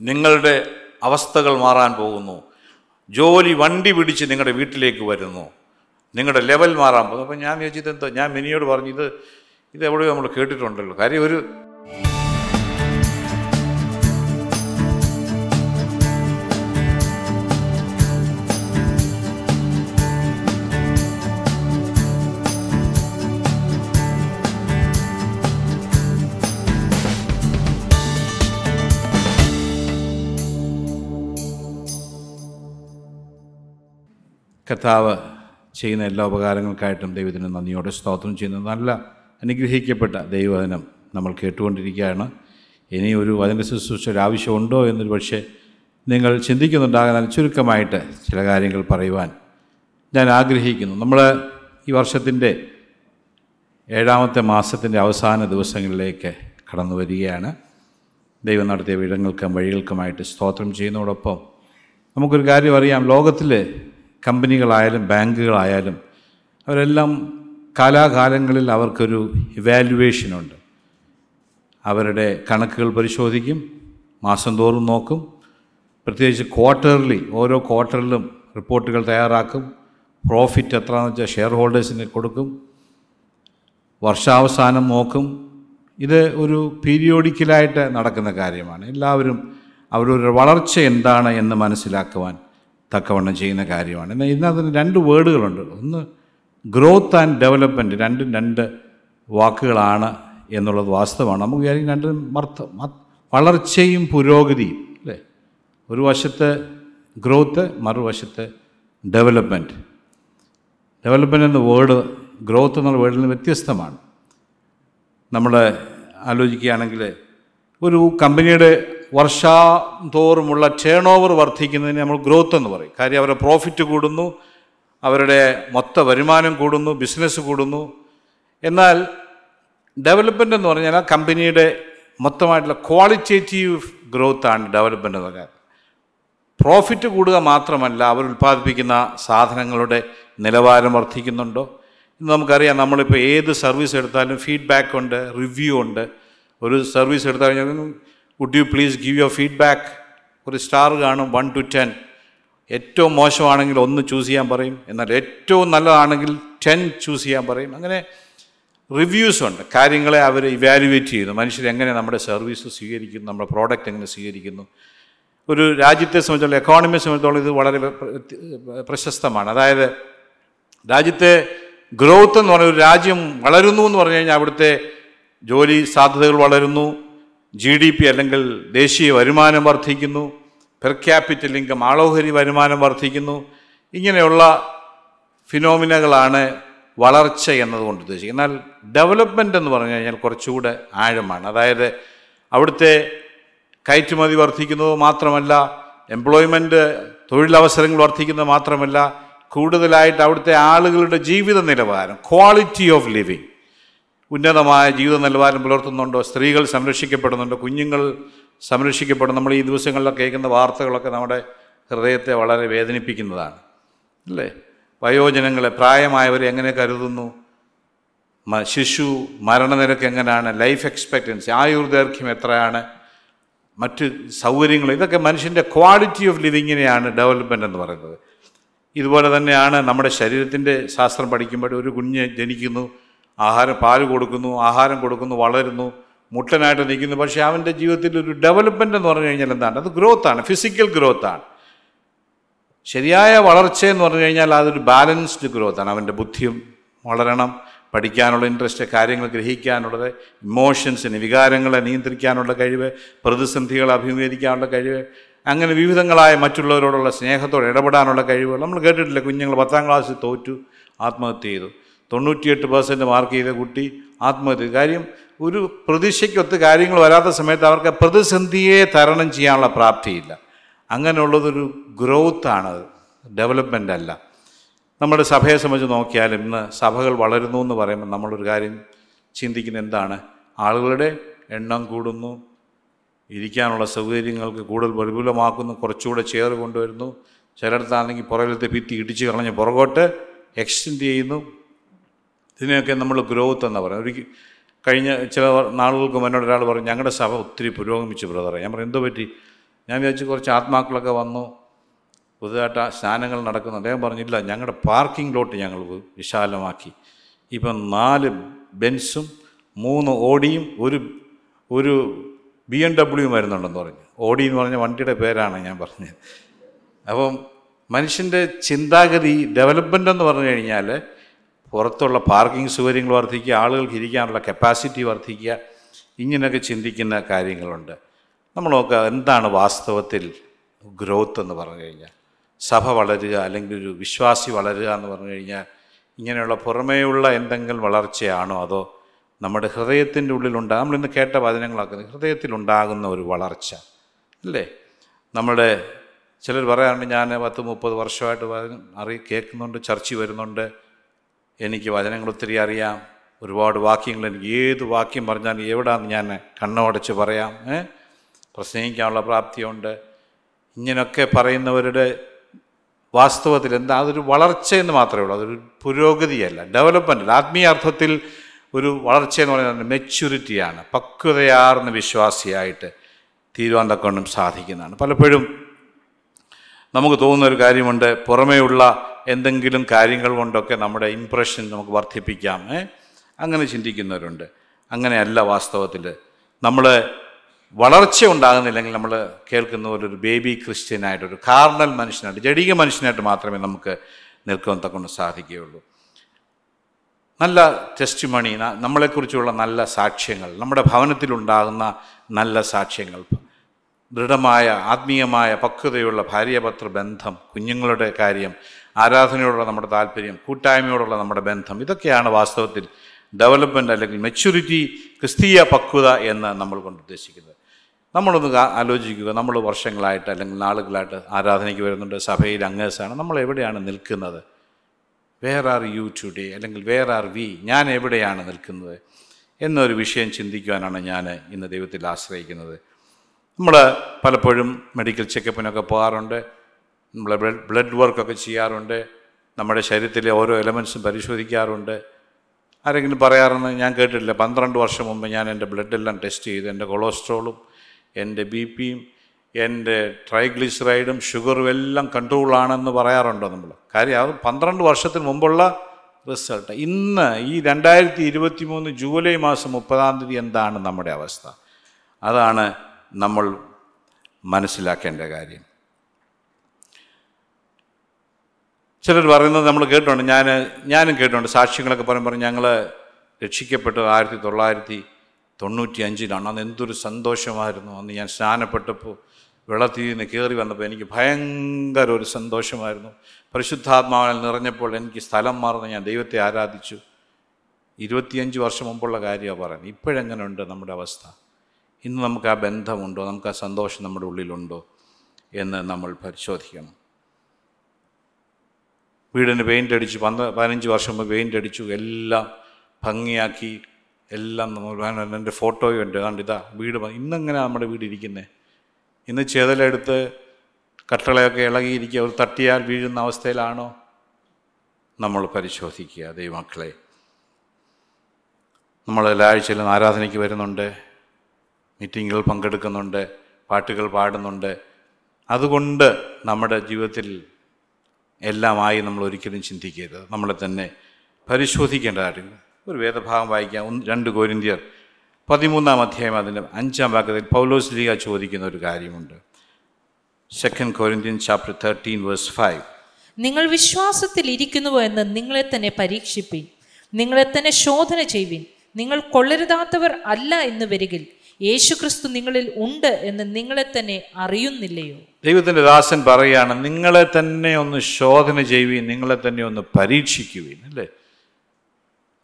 നിങ്ങളുടെ അവസ്ഥകൾ മാറാൻ പോകുന്നു. ജോലി വണ്ടി പിടിച്ച് നിങ്ങളുടെ വീട്ടിലേക്ക് വരുന്നു. നിങ്ങളുടെ ലെവൽ മാറാൻ പോകുന്നു. അപ്പം ഞാൻ ചോദിച്ചത് എന്തോ? ഞാൻ മിനിയോട് പറഞ്ഞു ഇത് ഇത് എവിടെയോ നമ്മൾ കേട്ടിട്ടുണ്ടല്ലോ. കാര്യം ഒരു കർത്താവ് ചെയ്യുന്ന എല്ലാ ഉപകാരങ്ങൾക്കായിട്ടും ദൈവത്തിന് നന്ദിയോടെ സ്തോത്രം ചെയ്യുന്ന. നല്ല അനുഗ്രഹിക്കപ്പെട്ട ദൈവവചനം നമ്മൾ കേട്ടുകൊണ്ടിരിക്കുകയാണ്. ഇനി ഒരു വചന ശുശ്രൂഷ ഒരു ആവശ്യമുണ്ടോ എന്നൊരു പക്ഷേ നിങ്ങൾ ചിന്തിക്കുന്നുണ്ടാകാൻ ചുരുക്കമായിട്ട് ചില കാര്യങ്ങൾ പറയുവാൻ ഞാൻ ആഗ്രഹിക്കുന്നു. നമ്മൾ ഈ വർഷത്തിന്റെ ഏഴാമത്തെ മാസത്തിന്റെ അവസാന ദിവസങ്ങളിലേക്ക് കടന്നു വരികയാണ്. ദൈവം നടത്തിയ വിടങ്ങൾക്കും വഴികൾക്കുമായിട്ട് സ്തോത്രം ചെയ്യുന്നതോടൊപ്പം നമുക്കൊരു കാര്യം അറിയാം. ലോകത്തിൽ കമ്പനികളായാലും ബാങ്കുകളായാലും അവരെല്ലാം കാലാകാലങ്ങളിൽ അവർക്കൊരു ഇവാലുവേഷനുണ്ട് അവരുടെ കണക്കുകൾ പരിശോധിക്കും മാസം തോറും നോക്കും പ്രത്യേകിച്ച് ക്വാർട്ടർലി ഓരോ ക്വാർട്ടറിലും റിപ്പോർട്ടുകൾ തയ്യാറാക്കും പ്രോഫിറ്റ് എത്രയാണെന്ന് വെച്ചാൽ ഷെയർ ഹോൾഡേഴ്സിന് കൊടുക്കും വർഷാവസാനം നോക്കും. ഇത് ഒരു പീരിയോഡിക്കലായിട്ട് നടക്കുന്ന കാര്യമാണ്. എല്ലാവരും അവരുടെ വളർച്ച എന്താണ് എന്ന് മനസ്സിലാക്കുവാൻ തക്കവണ്ണം ചെയ്യുന്ന കാര്യമാണ്. എന്നാൽ അതിന് രണ്ട് വേർഡുകളുണ്ട്. ഒന്ന് ഗ്രോത്ത് ആൻഡ് ഡെവലപ്മെന്റ് രണ്ടും രണ്ട് വാക്കുകളാണ് എന്നുള്ളത് വാസ്തവമാണ്. നമുക്ക് വിചാരിക്കും രണ്ടും മർത്ത വളർച്ചയും പുരോഗതിയും അല്ലേ? ഒരു വശത്ത് ഗ്രോത്ത് മറുവശത്ത് ഡെവലപ്മെന്റ്. ഡെവലപ്മെന്റ് എന്ന വേർഡ് ഗ്രോത്ത് എന്നുള്ള വേർഡിൽ നിന്ന് വ്യത്യസ്തമാണ്. നമ്മൾ ആലോചിക്കുകയാണെങ്കിൽ ഒരു കമ്പനിയുടെ വർഷാന്തോറുമുള്ള ടേൺ ഓവർ വർദ്ധിക്കുന്നതിന് നമ്മൾ ഗ്രോത്ത് എന്ന് പറയും. കാര്യം അവരുടെ പ്രോഫിറ്റ് കൂടുന്നു അവരുടെ മൊത്ത വരുമാനം കൂടുന്നു ബിസിനസ് കൂടുന്നു. എന്നാൽ ഡെവലപ്മെന്റ് എന്ന് പറഞ്ഞാൽ കമ്പനിയുടെ മൊത്തമായിട്ടുള്ള ക്വാളിറ്റേറ്റീവ് ഗ്രോത്താണ് ഡെവലപ്മെന്റ് എന്ന് പറഞ്ഞാൽ. പ്രോഫിറ്റ് കൂടുക മാത്രമല്ല അവർ ഉൽപ്പാദിപ്പിക്കുന്ന സാധനങ്ങളുടെ നിലവാരം വർദ്ധിക്കുന്നുണ്ടോ? ഇന്ന് നമുക്കറിയാം നമ്മളിപ്പോൾ ഏത് സർവീസ് എടുത്താലും ഫീഡ്ബാക്ക് ഉണ്ട് റിവ്യൂ ഉണ്ട്. ഒരു സർവീസ് എടുത്താൽ would you please give your feedback ഒരു സ്റ്റാർ കാണും വൺ ടു ടെൻ ഏറ്റവും മോശമാണെങ്കിൽ ഒന്ന് ചൂസ് ചെയ്യാൻ പറയും. എന്നാൽ ഏറ്റവും നല്ലതാണെങ്കിൽ ടെൻ ചൂസ് ചെയ്യാൻ പറയും. അങ്ങനെ റിവ്യൂസ് ഉണ്ട്. കാര്യങ്ങളെ അവർ ഇവാലുവേറ്റ് ചെയ്യുന്നു. മനുഷ്യർ എങ്ങനെ നമ്മുടെ സർവീസ് സ്വീകരിക്കുന്നു നമ്മുടെ പ്രോഡക്റ്റ് എങ്ങനെ സ്വീകരിക്കുന്നു. ഒരു രാജ്യത്തെ സംബന്ധിച്ചുള്ള എക്കോണമിയെ സംബന്ധിച്ചോളം ഇത് വളരെ പ്ര- പ്ര- പ്രശസ്തമാണ്. അതായത് രാജ്യത്തെ ഗ്രോത്ത് എന്ന് പറഞ്ഞ ഒരു രാജ്യം വളരുന്നു എന്ന് പറഞ്ഞു കഴിഞ്ഞാൽ അവിടുത്തെ ജോലി സാധ്യതകൾ വളരുന്നു. ജി ഡി പി അല്ലെങ്കിൽ ദേശീയ വരുമാനം വർദ്ധിക്കുന്നു പെർ ക്യാപിറ്റൽ ഇൻകം ആളോഹരി വരുമാനം വർദ്ധിക്കുന്നു. ഇങ്ങനെയുള്ള ഫിനോമിനകളാണ് വളർച്ച എന്നതുകൊണ്ട് ഉദ്ദേശിക്കുന്നത്. എന്നാൽ ഡെവലപ്മെന്റ് എന്ന് പറഞ്ഞു കഴിഞ്ഞാൽ കുറച്ചുകൂടെ ആഴമാണ്. അതായത് അവിടുത്തെ കയറ്റുമതി വർദ്ധിക്കുന്നത് മാത്രമല്ല എംപ്ലോയ്മെന്റ് തൊഴിലവസരങ്ങൾ വർദ്ധിക്കുന്നത് മാത്രമല്ല കൂടുതലായിട്ട് അവിടുത്തെ ആളുകളുടെ ജീവിത നിലവാരം ക്വാളിറ്റി ഓഫ് ലിവിങ് ഉന്നതമായ ജീവിത നിലവാരം പുലർത്തുന്നുണ്ടോ? സ്ത്രീകൾ സംരക്ഷിക്കപ്പെടുന്നുണ്ടോ കുഞ്ഞുങ്ങൾ സംരക്ഷിക്കപ്പെടുന്നു. നമ്മൾ ഈ ദിവസങ്ങളിലൊക്കെ കേൾക്കുന്ന വാർത്തകളൊക്കെ നമ്മുടെ ഹൃദയത്തെ വളരെ വേദനിപ്പിക്കുന്നതാണ് അല്ലേ? വയോജനങ്ങളെ പ്രായമായവരെ എങ്ങനെ കരുതുന്നു? ശിശു മരണനിരക്ക് എങ്ങനെയാണ്? ലൈഫ് എക്സ്പെക്റ്റൻസി ആയുർദൈർഘ്യം എത്രയാണ്? മറ്റ് സൗകര്യങ്ങൾ ഇതൊക്കെ മനുഷ്യന്റെ ക്വാളിറ്റി ഓഫ് ലിവിങ്ങിനെയാണ് ഡെവലപ്മെന്റ് എന്ന് പറയുന്നത്. ഇതുപോലെ തന്നെയാണ് നമ്മുടെ ശരീരത്തിന്റെ ശാസ്ത്രം പഠിക്കുമ്പോൾ ഒരു കുഞ്ഞ് ജനിക്കുന്നു ആഹാരം പാൽ കൊടുക്കുന്നു ആഹാരം കൊടുക്കുന്നു വളരുന്നു മുട്ടനായിട്ട് നിൽക്കുന്നു. പക്ഷേ അവന്റെ ജീവിതത്തിൽ ഒരു ഡെവലപ്മെന്റ് എന്ന് പറഞ്ഞു കഴിഞ്ഞാൽ എന്താണ്? അത് ഗ്രോത്താണ് ഫിസിക്കൽ ഗ്രോത്താണ് ശരിയായ വളർച്ച എന്ന് പറഞ്ഞു കഴിഞ്ഞാൽ അതൊരു ബാലൻസ്ഡ് ഗ്രോത്താണ് അവന്റെ ബുദ്ധിയും വളരണം പഠിക്കാനുള്ള ഇൻട്രസ്റ്റ് കാര്യങ്ങൾ ഗ്രഹിക്കാനുള്ളത് ഇമോഷൻസിന് വികാരങ്ങളെ നിയന്ത്രിക്കാനുള്ള കഴിവ് പ്രതിസന്ധികളെ അഭിമുഖീകരിക്കാനുള്ള കഴിവ് അങ്ങനെ വിവിധങ്ങളായ മറ്റുള്ളവരോടുള്ള സ്നേഹത്തോടെ ഇടപെടാനുള്ള കഴിവുകൾ. നമ്മൾ കേട്ടിട്ടില്ല കുഞ്ഞുങ്ങൾ പത്താം ക്ലാസ്സിൽ തോറ്റു ആത്മഹത്യ ചെയ്തു. തൊണ്ണൂറ്റിയെട്ട് പെർസെന്റ് മാർക്ക് ചെയ്ത കുട്ടി ആത്മഹത്യ. കാര്യം ഒരു പ്രതീക്ഷയ്ക്കൊത്ത് കാര്യങ്ങൾ വരാത്ത സമയത്ത് അവർക്ക് പ്രതിസന്ധിയെ തരണം ചെയ്യാനുള്ള പ്രാപ്തിയില്ല. അങ്ങനെയുള്ളതൊരു ഗ്രോത്താണ്. ഡെവലപ്മെന്റ് അല്ല. നമ്മുടെ സഭയെ സംബന്ധിച്ച് നോക്കിയാലും ഇന്ന് സഭകൾ വളരുന്നു എന്ന് പറയുമ്പോൾ നമ്മളൊരു കാര്യം ചിന്തിക്കുന്ന എന്താണ്? ആളുകളുടെ എണ്ണം കൂടുന്നു. ഇരിക്കാനുള്ള സൗകര്യങ്ങൾക്ക് കൂടുതൽ വിപുലമാക്കുന്നു കുറച്ചുകൂടെ ചെയർ കൊണ്ടുവരുന്നു. ചിലയിടത്താണെങ്കിൽ പുറകിലത്തെ ഭിത്തി ഇടിച്ച് കളഞ്ഞ് പുറകോട്ട് എക്സ്റ്റെൻഡ് ചെയ്യുന്നു. ഇതിനെയൊക്കെ നമ്മൾ ഗ്രോത്ത് എന്ന് പറയും ഒരിക്കൽ കഴിഞ്ഞ ചില നാളുകൾക്ക് മുന്നോട്ട് ഒരാൾ പറഞ്ഞു ഞങ്ങളുടെ സഭ ഒത്തിരി പുരോഗമിച്ചു ബ്രദറെ ഞാൻ പറയും എന്തോ പറ്റി? ഞാൻ വിചാരിച്ചു കുറച്ച് ആത്മാക്കളൊക്കെ വന്നു പുതുതായിട്ട് സ്നാനങ്ങൾ നടക്കുന്നു. അദ്ദേഹം പറഞ്ഞില്ല ഞങ്ങളുടെ പാർക്കിംഗ് ലോട്ട് ഞങ്ങൾ വിശാലമാക്കി. ഇപ്പം നാല് ബെൻസും മൂന്ന് ഓടിയും ഒരു ഒരു ബി എം ഡബ്ല്യു വരുന്നുണ്ടെന്ന് പറഞ്ഞു. ഓടി എന്ന് പറഞ്ഞ വണ്ടിയുടെ പേരാണ് ഞാൻ പറഞ്ഞത്. അപ്പം മനുഷ്യന്റെ ചിന്താഗതി ഡെവലപ്മെന്റ് എന്ന് പറഞ്ഞു കഴിഞ്ഞാൽ പുറത്തുള്ള പാർക്കിംഗ് സൗകര്യങ്ങൾ വർദ്ധിക്കുക ആളുകൾക്ക് ഇരിക്കാനുള്ള കപ്പാസിറ്റി വർദ്ധിക്കുക ഇങ്ങനെയൊക്കെ ചിന്തിക്കുന്ന കാര്യങ്ങളുണ്ട്. നമ്മൾ നോക്കുക എന്താണ് വാസ്തവത്തിൽ ഗ്രോത്ത് എന്ന് പറഞ്ഞു കഴിഞ്ഞാൽ? സഭ വളരുക അല്ലെങ്കിൽ ഒരു വിശ്വാസി വളരുക എന്ന് പറഞ്ഞു കഴിഞ്ഞാൽ ഇങ്ങനെയുള്ള പുറമേയുള്ള എന്തെങ്കിലും വളർച്ചയാണോ അതോ നമ്മുടെ ഹൃദയത്തിന്റെ ഉള്ളിലുണ്ടാ നമ്മളിന്ന് കേട്ട വചനങ്ങളാക്കുന്നത് ഹൃദയത്തിലുണ്ടാകുന്ന ഒരു വളർച്ച അല്ലേ? നമ്മുടെ ചിലർ പറയാറുണ്ട് ഞാൻ പത്ത് മുപ്പത് വർഷമായിട്ട് അറി കേൾക്കുന്നുണ്ട് ചർച്ച വരുന്നുണ്ട് എനിക്ക് വചനങ്ങൾ ഒത്തിരി അറിയാം. ഒരുപാട് വാക്യങ്ങൾ എനിക്ക് ഏത് വാക്യം പറഞ്ഞാലും എവിടാന്ന് ഞാൻ കണ്ണോടച്ച് പറയാം. പ്രസംഗിക്കാനുള്ള പ്രാപ്തിയുണ്ട്. ഇങ്ങനെയൊക്കെ പറയുന്നവരുടെ വാസ്തവത്തിൽ എന്താ? അതൊരു വളർച്ചയെന്ന് മാത്രമേ ഉള്ളൂ. അതൊരു പുരോഗതിയല്ല. ഡെവലപ്മെന്റ് ആത്മീയ അർത്ഥത്തിൽ ഒരു വളർച്ച എന്ന് പറയുന്നത് മെച്യൂരിറ്റിയാണ്. പക്വതയാർന്ന വിശ്വാസിയായിട്ട് തീരുവാൻ തക്കൊണ്ടും സാധിക്കുന്നതാണ്. പലപ്പോഴും നമുക്ക് തോന്നുന്ന ഒരു കാര്യമുണ്ട്. പുറമേയുള്ള എന്തെങ്കിലും കാര്യങ്ങൾ കൊണ്ടൊക്കെ നമ്മുടെ ഇംപ്രഷൻ നമുക്ക് വർദ്ധിപ്പിക്കാം അങ്ങനെ ചിന്തിക്കുന്നവരുണ്ട്. അങ്ങനെയല്ല വാസ്തവത്തിൽ. നമ്മൾ വളർച്ച ഉണ്ടാകുന്നില്ലെങ്കിൽ നമ്മൾ കേൾക്കുന്ന പോലെ ഒരു ബേബി ക്രിസ്ത്യനായിട്ട് ഒരു കാർണൽ മനുഷ്യനായിട്ട് ജടിക മനുഷ്യനായിട്ട് മാത്രമേ നമുക്ക് നിൽക്കുവാൻ തക്കൊണ്ട് സാധിക്കുകയുള്ളൂ. നല്ല ടെസ്റ്റ് മണി നമ്മളെക്കുറിച്ചുള്ള നല്ല സാക്ഷ്യങ്ങൾ നമ്മുടെ ഭവനത്തിലുണ്ടാകുന്ന നല്ല സാക്ഷ്യങ്ങൾ ദൃഢമായ ആത്മീയമായ പക്വതയുള്ള ഭാര്യപത്ര ബന്ധം കുഞ്ഞുങ്ങളുടെ കാര്യം ആരാധനയോടുള്ള നമ്മുടെ താല്പര്യം കൂട്ടായ്മയോടുള്ള നമ്മുടെ ബന്ധം ഇതൊക്കെയാണ് വാസ്തവത്തിൽ ഡെവലപ്മെന്റ് അല്ലെങ്കിൽ മെച്യൂരിറ്റി ക്രിസ്തീയ പക്വത എന്ന് നമ്മൾ കൊണ്ട് ഉദ്ദേശിക്കുന്നത്. നമ്മളൊന്ന് ആലോചിക്കുക. നമ്മൾ വർഷങ്ങളായിട്ട് അല്ലെങ്കിൽ നാളുകളായിട്ട് ആരാധനയ്ക്ക് വരുന്നുണ്ട്. സഭയിൽ അംഗസാണ് നമ്മൾ എവിടെയാണ് നിൽക്കുന്നത്? വേർ ആർ യു ടുഡേ അല്ലെങ്കിൽ വേർ ആർ വി ഞാൻ എവിടെയാണ് നിൽക്കുന്നത്? എന്നൊരു വിഷയം ചിന്തിക്കുവാനാണ് ഞാൻ ഇന്ന് ദൈവത്തിൽ ആശ്രയിക്കുന്നത്. നമ്മൾ പലപ്പോഴും മെഡിക്കൽ ചെക്കപ്പിനൊക്കെ പോകാറുണ്ട്. നമ്മൾ ബ്ലഡ് ബ്ലഡ് വർക്കൊക്കെ ചെയ്യാറുണ്ട്. നമ്മുടെ ശരീരത്തിലെ ഓരോ എലമെൻസും പരിശോധിക്കാറുണ്ട്. ആരെങ്കിലും പറയാറെന്ന് ഞാൻ കേട്ടിട്ടില്ല. പന്ത്രണ്ട് വർഷം മുമ്പ് ഞാൻ എന്റെ ബ്ലഡെല്ലാം ടെസ്റ്റ് ചെയ്തു. എന്റെ കൊളസ്ട്രോളും എന്റെ ബി പിയും എന്റെ ട്രൈഗ്ലിസറൈഡും ഷുഗറും എല്ലാം കൺട്രോളാണെന്ന് പറയാറുണ്ടോ നമ്മൾ? കാര്യം അത് പന്ത്രണ്ട് വർഷത്തിന് മുമ്പുള്ള റിസൾട്ട്. ഇന്ന് ഈ രണ്ടായിരത്തി ഇരുപത്തി മൂന്ന് ജൂലൈ മാസം മുപ്പതാം തീയതി എന്താണ് നമ്മുടെ അവസ്ഥ? അതാണ് നമ്മൾ മനസ്സിലാക്കേണ്ട കാര്യം. ചിലർ പറയുന്നത് നമ്മൾ കേട്ടിട്ടുണ്ട് ഞാൻ ഞാനും കേട്ടിട്ടുണ്ട് സാക്ഷ്യങ്ങളൊക്കെ പറയുമ്പോൾ ഞങ്ങൾ രക്ഷിക്കപ്പെട്ടത് ആയിരത്തി തൊള്ളായിരത്തി തൊണ്ണൂറ്റി അഞ്ചിലാണ് അന്ന് എന്തൊരു സന്തോഷമായിരുന്നു. അന്ന് ഞാൻ സ്നാനപ്പെട്ടപ്പോൾ വെള്ളത്തിൽ നിന്ന് കയറി വന്നപ്പോൾ എനിക്ക് ഭയങ്കര ഒരു സന്തോഷമായിരുന്നു. പരിശുദ്ധാത്മാവിൽ നിറഞ്ഞപ്പോൾ എനിക്ക് സ്ഥലം മാറുന്ന ഞാൻ ദൈവത്തെ ആരാധിച്ചു. ഇരുപത്തിയഞ്ച് വർഷം മുമ്പുള്ള കാര്യമാണ് പറയുന്നത്. ഇപ്പോഴെങ്ങനെയുണ്ട് നമ്മുടെ അവസ്ഥ? ഇന്ന് നമുക്ക് ആ ബന്ധമുണ്ടോ? നമുക്ക് ആ സന്തോഷം നമ്മുടെ ഉള്ളിലുണ്ടോ? എന്ന് നമ്മൾ പരിശോധിക്കണം. വീടിന് പെയിന്റ് അടിച്ചു പന്ത പതിനഞ്ച് വർഷം മുമ്പ് പെയിന്റ് അടിച്ചു എല്ലാം ഭംഗിയാക്കി എല്ലാം നമ്മൾ എന്റെ ഫോട്ടോയും ഉണ്ട്. കണ്ട് ഇതാ വീട് ഇന്നെങ്ങനെ നമ്മുടെ വീട് ഇരിക്കുന്നത് ഇന്ന് ചേതലെടുത്ത് കട്ടളയൊക്കെ ഇളകിയിരിക്കുക ഒരു തട്ടിയാൽ വീഴുന്ന അവസ്ഥയിലാണോ? നമ്മൾ പരിശോധിക്കുക ദൈവമക്കളെ. നമ്മൾ എല്ലാ ആഴ്ചയിലും ആരാധനയ്ക്ക് വരുന്നുണ്ട് മീറ്റിങ്ങുകൾ പങ്കെടുക്കുന്നുണ്ട് പാട്ടുകൾ പാടുന്നുണ്ട്. അതുകൊണ്ട് നമ്മുടെ ജീവിതത്തിൽ എല്ലാമായി നമ്മൾ ഒരിക്കലും ചിന്തിക്കരുത്. നമ്മളെ തന്നെ പരിശോധിക്കേണ്ടതായിട്ടുണ്ട് ഒരു വേദഭാഗം വായിക്കാം. ഒന്ന് രണ്ട് കോരിന്ത്യർ പതിമൂന്നാം അധ്യായം അതിന്റെ അഞ്ചാം ഭാഗത്തിൽ പൗലോസ് ലീഗ ചോദിക്കുന്ന ഒരു കാര്യമുണ്ട്. Second Corinthian chapter thirteen verse five നിങ്ങൾ വിശ്വാസത്തിൽ ഇരിക്കുന്നുവോ എന്ന് നിങ്ങളെ തന്നെ പരീക്ഷിപ്പിൻ. നിങ്ങളെ തന്നെ ശോധന ചെയ്യുവിൻ. നിങ്ങൾ കൊള്ളരുതാത്തവർ അല്ല എന്ന് വരികിൽ യേശുക്രിസ്തു നിങ്ങളിൽ ഉണ്ട് എന്ന് നിങ്ങളെ തന്നെ അറിയുന്നില്ലയോ? ദൈവത്തിന്റെ ദാസൻ പറയാണ് നിങ്ങളെ തന്നെ ഒന്ന് ശോധന ചെയ്യുകയും നിങ്ങളെ തന്നെ ഒന്ന് പരീക്ഷിക്കുകയും അല്ലേ?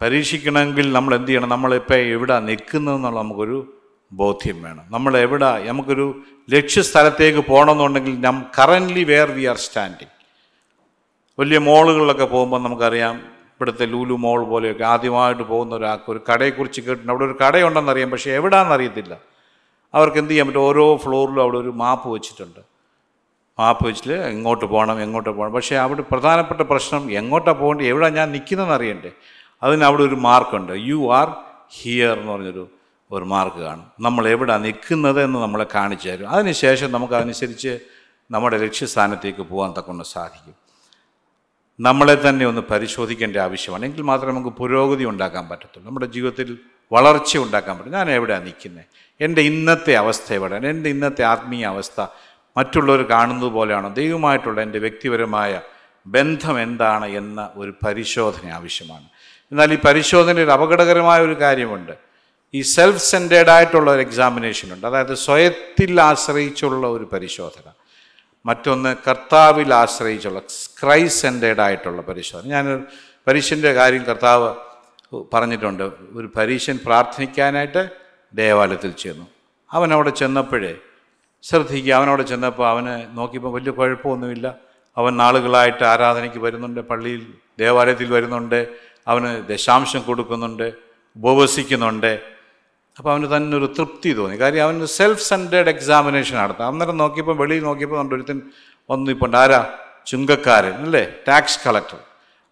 പരീക്ഷിക്കണമെങ്കിൽ നമ്മൾ എന്ത് ചെയ്യണം? നമ്മളിപ്പോൾ എവിടെ നിൽക്കുന്നതെന്നുള്ള നമുക്കൊരു ബോധ്യം വേണം. നമ്മൾ എവിടെ? നമുക്കൊരു ലക്ഷ്യസ്ഥലത്തേക്ക് പോകണമെന്നുണ്ടെങ്കിൽ നം currently where we are standing വലിയ മോളുകളിലൊക്കെ പോകുമ്പോൾ നമുക്കറിയാം ഇവിടുത്തെ ലൂലു മോൾ പോലെയൊക്കെ ആദ്യമായിട്ട് പോകുന്ന ഒരാൾക്ക് ഒരു കടയെക്കുറിച്ച് കേട്ടിട്ടുണ്ട് അവിടെ ഒരു കടയുണ്ടെന്നറിയാം പക്ഷേ എവിടെയാണെന്ന് അറിയത്തില്ല അവർക്ക് എന്ത് ചെയ്യാൻ പറ്റും? ഓരോ ഫ്ലോറിലും അവിടെ ഒരു മാപ്പ് വെച്ചിട്ടുണ്ട്. മാപ്പ് വെച്ചിട്ട് എങ്ങോട്ട് പോകണം എങ്ങോട്ട് പോകണം. പക്ഷേ അവിടെ പ്രധാനപ്പെട്ട പ്രശ്നം എങ്ങോട്ടാണ് പോകേണ്ടത്? എവിടെയാണ് ഞാൻ നിൽക്കുന്നതെന്ന് അറിയണ്ടേ അതിന് അവിടെ ഒരു മാർക്കുണ്ട്. യു ആർ ഹിയർ എന്ന് പറഞ്ഞൊരു ഒരു മാർക്ക് കാണും. നമ്മൾ എവിടെ നിൽക്കുന്നത് എന്ന് നമ്മളെ കാണിച്ചു തരും. അതിനുശേഷം നമുക്ക് അതനുസരിച്ച് നമ്മുടെ ലക്ഷ്യസ്ഥാനത്തേക്ക് പോകാൻ തക്കൊണ്ട് സാധിക്കും. നമ്മളെ തന്നെ ഒന്ന് പരിശോധിക്കേണ്ട ആവശ്യമാണ്. എങ്കിൽ മാത്രമേ നമുക്ക് പുരോഗതി ഉണ്ടാക്കാൻ പറ്റത്തുള്ളൂ. നമ്മുടെ ജീവിതത്തിൽ വളർച്ച ഉണ്ടാക്കാൻ പറ്റും. ഞാൻ എവിടെയാണ് നിൽക്കുന്നത് എന്റെ ഇന്നത്തെ അവസ്ഥ എവിടെയാണ്? എന്റെ ഇന്നത്തെ ആത്മീയ അവസ്ഥ മറ്റുള്ളവർ കാണുന്നത് പോലെയാണോ? ദൈവമായിട്ടുള്ള എന്റെ വ്യക്തിപരമായ ബന്ധം എന്താണ് എന്ന ഒരു പരിശോധന ആവശ്യമാണ്. എന്നാൽ ഈ പരിശോധനയിൽ അപകടകരമായ ഒരു കാര്യമുണ്ട്. ഈ സെൽഫ് സെന്റേഡ് ആയിട്ടുള്ള ഒരു എക്സാമിനേഷൻ ഉണ്ട്. അതായത് സ്വയത്തിൽ ആശ്രയിച്ചുള്ള ഒരു പരിശോധന. മറ്റൊന്ന് കർത്താവിൽ ആശ്രയിച്ചുള്ള ക്രൈസ് സെന്റേഡ് ആയിട്ടുള്ള പരിശോധന. ഞാൻ പരീക്ഷന്റെ കാര്യം കർത്താവ് പറഞ്ഞിട്ടുണ്ട്. ഒരു പരീക്ഷൻ പ്രാർത്ഥിക്കാനായിട്ട് ദേവാലയത്തിൽ ചെന്നു. അവൻ അവിടെ ചെന്നപ്പോഴേ ശ്രദ്ധിക്കുക അവനവിടെ ചെന്നപ്പോൾ അവന് നോക്കിയപ്പോൾ വലിയ കുഴപ്പമൊന്നുമില്ല. അവൻ നാളുകളായിട്ട് ആരാധനയ്ക്ക് വരുന്നുണ്ട് പള്ളിയിൽ ദേവാലയത്തിൽ വരുന്നുണ്ട് അവന് ദശാംശം കൊടുക്കുന്നുണ്ട് ഉപവസിക്കുന്നുണ്ട്. അപ്പോൾ അവന് തന്നെ ഒരു തൃപ്തി തോന്നി. കാര്യം അവന് സെൽഫ് സെന്റേഡ് എക്സാമിനേഷൻ നടത്താം അന്നേരം നോക്കിയപ്പോൾ വെളിയിൽ നോക്കിയപ്പോൾ നമ്മുടെ ഒരുത്തൻ വന്നു ഇപ്പോൾ ആരാ? ചുങ്കക്കാരൻ അല്ലേ? ടാക്സ് കളക്ടർ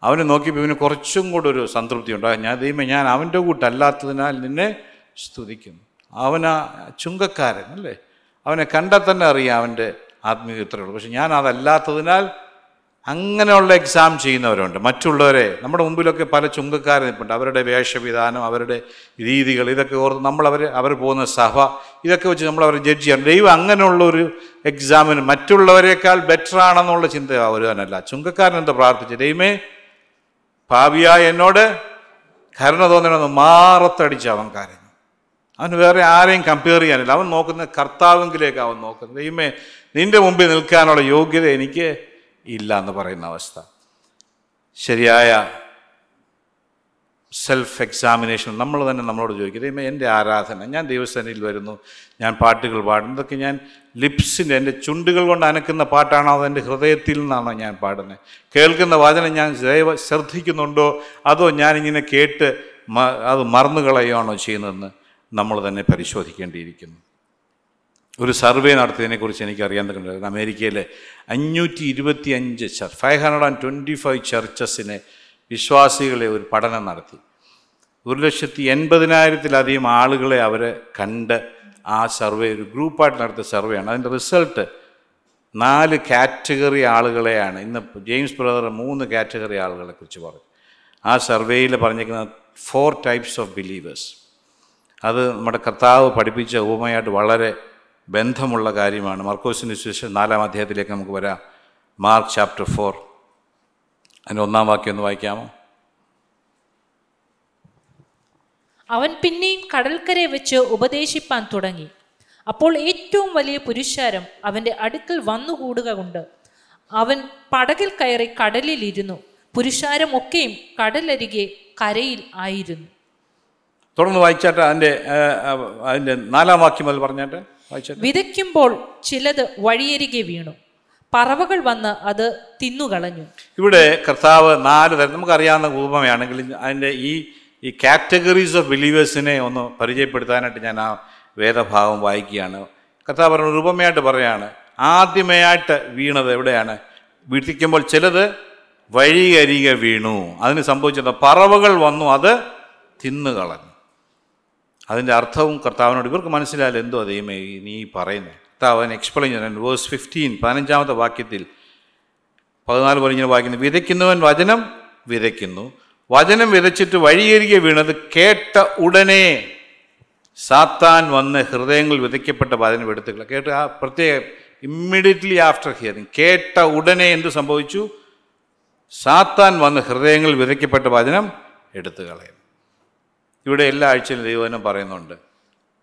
അവനെ നോക്കിയപ്പോൾ ഇവന് കുറച്ചും കൂടെ ഒരു സംതൃപ്തി ഉണ്ട്. ഞാൻ ദൈവം ഞാൻ അവന്റെ കൂട്ടല്ലാത്തതിനാൽ നിന്നെ സ്തുതിക്കുന്നു. അവനാ ചുങ്കക്കാരൻ അല്ലേ? അവനെ കണ്ടാൽ തന്നെ അറിയാം അവന്റെ ആത്മീയ ഇത്രയുള്ളൂ പക്ഷെ ഞാൻ അതല്ലാത്തതിനാൽ അങ്ങനെയുള്ള എക്സാം ചെയ്യുന്നവരുണ്ട്. മറ്റുള്ളവരെ നമ്മുടെ മുമ്പിലൊക്കെ പല ചുങ്കക്കാർ നിൽപ്പുണ്ട് അവരുടെ വേഷവിധാനം അവരുടെ രീതികൾ ഇതൊക്കെ ഓർത്ത് നമ്മൾ അവർ പോകുന്ന സഭ ഇതൊക്കെ വെച്ച് നമ്മൾ അവരെ ജഡ്ജ് ചെയ്യണം ദൈവം അങ്ങനെയുള്ള ഒരു എക്സാമിന് മറ്റുള്ളവരെക്കാൾ ബെറ്റർ ആണെന്നുള്ള ചിന്ത വരുവാനല്ല ചുങ്കക്കാരൻ എന്താ പ്രാർത്ഥിച്ചു? ദൈവമേ ഭാവിയായ എന്നോട് കരുണ തോന്നണമെന്ന് മാറത്തടിച്ച് അവൻ കരഞ്ഞു. അവന് വേറെ ആരെയും കമ്പയർ ചെയ്യാനില്ല. അവൻ നോക്കുന്ന കർത്താവെങ്കിലേക്ക് അവൻ നോക്കുന്നത് ദൈവമേ നിന്റെ മുമ്പിൽ നിൽക്കാനുള്ള യോഗ്യത എനിക്ക് ഇല്ല എന്ന് പറയുന്ന അവസ്ഥ. ശരിയായ സെൽഫ് എക്സാമിനേഷൻ നമ്മൾ തന്നെ നമ്മളോട് ചോദിക്കും ദൈവം എന്റെ ആരാധന ഞാൻ ദൈവസേനയിൽ വരുന്നു ഞാൻ പാട്ടുകൾ പാടുന്നു ഇതൊക്കെ ഞാൻ ലിപ്സിന്റെ എന്റെ ചുണ്ടുകൾ കൊണ്ട് അനക്കുന്ന പാട്ടാണോ അതോ എന്റെ ഹൃദയത്തിൽ നിന്നാണോ ഞാൻ പാടുന്നത്? കേൾക്കുന്ന വചനം ഞാൻ ദൈവ ശ്രദ്ധിക്കുന്നുണ്ടോ? അതോ ഞാനിങ്ങനെ കേട്ട് അത് മറന്നു കളയുകയാണോ ചെയ്യുന്നതെന്ന് നമ്മൾ തന്നെ പരിശോധിക്കേണ്ടിയിരിക്കുന്നു. ഒരു സർവേ നടത്തിയതിനെക്കുറിച്ച് എനിക്ക് അറിയാൻ അമേരിക്കയിലെ അഞ്ഞൂറ്റി ഇരുപത്തി അഞ്ച് church five hundred and twenty five ചർച്ചസിനെ വിശ്വാസികളെ ഒരു പഠനം നടത്തി. ഒരു ലക്ഷത്തി എൺപതിനായിരത്തിലധികം ആളുകളെ അവരെ കണ്ട് ആ സർവേ ഒരു ഗ്രൂപ്പായിട്ട് നടത്തിയ സർവേയാണ്. അതിന്റെ റിസൾട്ട് നാല് കാറ്റഗറി ആളുകളെയാണ് ഇന്ന് ജെയിംസ് ബ്രദർ മൂന്ന് കാറ്റഗറി ആളുകളെ കുറിച്ച് പറഞ്ഞു. ആ സർവേയിൽ പറഞ്ഞിരിക്കുന്ന ഫോർ ടൈപ്സ് ഓഫ് ബിലീവേഴ്സ്. അത് നമ്മുടെ കർത്താവ് പഠിപ്പിച്ച ഉപമയായിട്ട് വളരെ ബന്ധമുള്ള കാര്യമാണ്. മർക്കോസിന് ശേഷം നാലാം അധ്യായത്തിലേക്ക് നമുക്ക് വരാം. Mark chapter four. അതിന്റെ ഒന്നാം വാക്യം ഒന്ന് വായിക്കാമോ? അവൻ പിന്നെയും കടൽക്കരെ വെച്ച് ഉപദേശിപ്പാൻ തുടങ്ങി. അപ്പോൾ ഏറ്റവും വലിയ പുരുഷാരം അവന്റെ അടുക്കൽ വന്നുകൂടുക കൊണ്ട് അവൻ പടകിൽ കയറി കടലിലിരുന്നു. പുരുഷാരം ഒക്കെയും കടലരികെ കരയിൽ ആയിരുന്നു. തുടർന്ന് വായിച്ചാട്ട് അതിന്റെ അതിന്റെ നാലാം വാക്യം അത് പറഞ്ഞാട്ട്? വിതയ്ക്കുമ്പോൾ ചിലത് വഴിയരികെ വീണു. പറവകൾ വന്ന് അത് തിന്നുകളഞ്ഞു. ഇവിടെ കർത്താവ് നാല് തരം നമുക്കറിയാവുന്ന ഉപമയാണെങ്കിൽ അതിന്റെ ഈ ഈ കാറ്റഗറീസ് ഓഫ് ബിലീവേഴ്സിനെ ഒന്ന് പരിചയപ്പെടുത്താനായിട്ട് ഞാൻ ആ വേദഭാഗം വായിക്കുകയാണ്. കർത്താവ് പറഞ്ഞ ഒരു ഉപമയായിട്ട് പറയാണ് ആദ്യമേയായിട്ട് വീണത് എവിടെയാണ്? വീട്ടിക്കുമ്പോൾ ചിലത് വഴിയരികെ വീണു. അതിന് സംഭവിച്ചത് പറവകൾ വന്നു അത് തിന്നുകളഞ്ഞു. അതിന്റെ അർത്ഥവും കർത്താവിനോട് ഇവർക്ക് മനസ്സിലായാലും എന്തോ ദൈവമേ നീ പറയുന്നത് കർത്താവ് അതിനെ എക്സ്പ്ലെയിൻ ചെയ്യുന്നുണ്ട് വേഴ്സ് ഫിഫ്റ്റീൻ പതിനഞ്ചാമത്തെ വാക്യത്തിൽ പതിനാല് പോലെ ഇങ്ങനെ വായിക്കുന്നു. വിതയ്ക്കുന്നവൻ വചനം വിതയ്ക്കുന്നു. വചനം വിതച്ചിട്ട് വഴിയേരിക വീണത് കേട്ട ഉടനെ സാത്താൻ വന്ന് ഹൃദയങ്ങളിൽ വിതയ്ക്കപ്പെട്ട വചനം എടുത്തുകള. കേട്ട് ആ പ്രത്യേക ഇമ്മീഡിയറ്റ്ലി ആഫ്റ്റർ ഹിയറിങ് കേട്ട ഉടനെ എന്ത് സംഭവിച്ചു? സാത്താൻ വന്ന് ഹൃദയങ്ങളിൽ വിതയ്ക്കപ്പെട്ട വചനം എടുത്തു കളയും ഇവിടെ എല്ലാ ആഴ്ചയിലും ദൈവനം പറയുന്നുണ്ട്.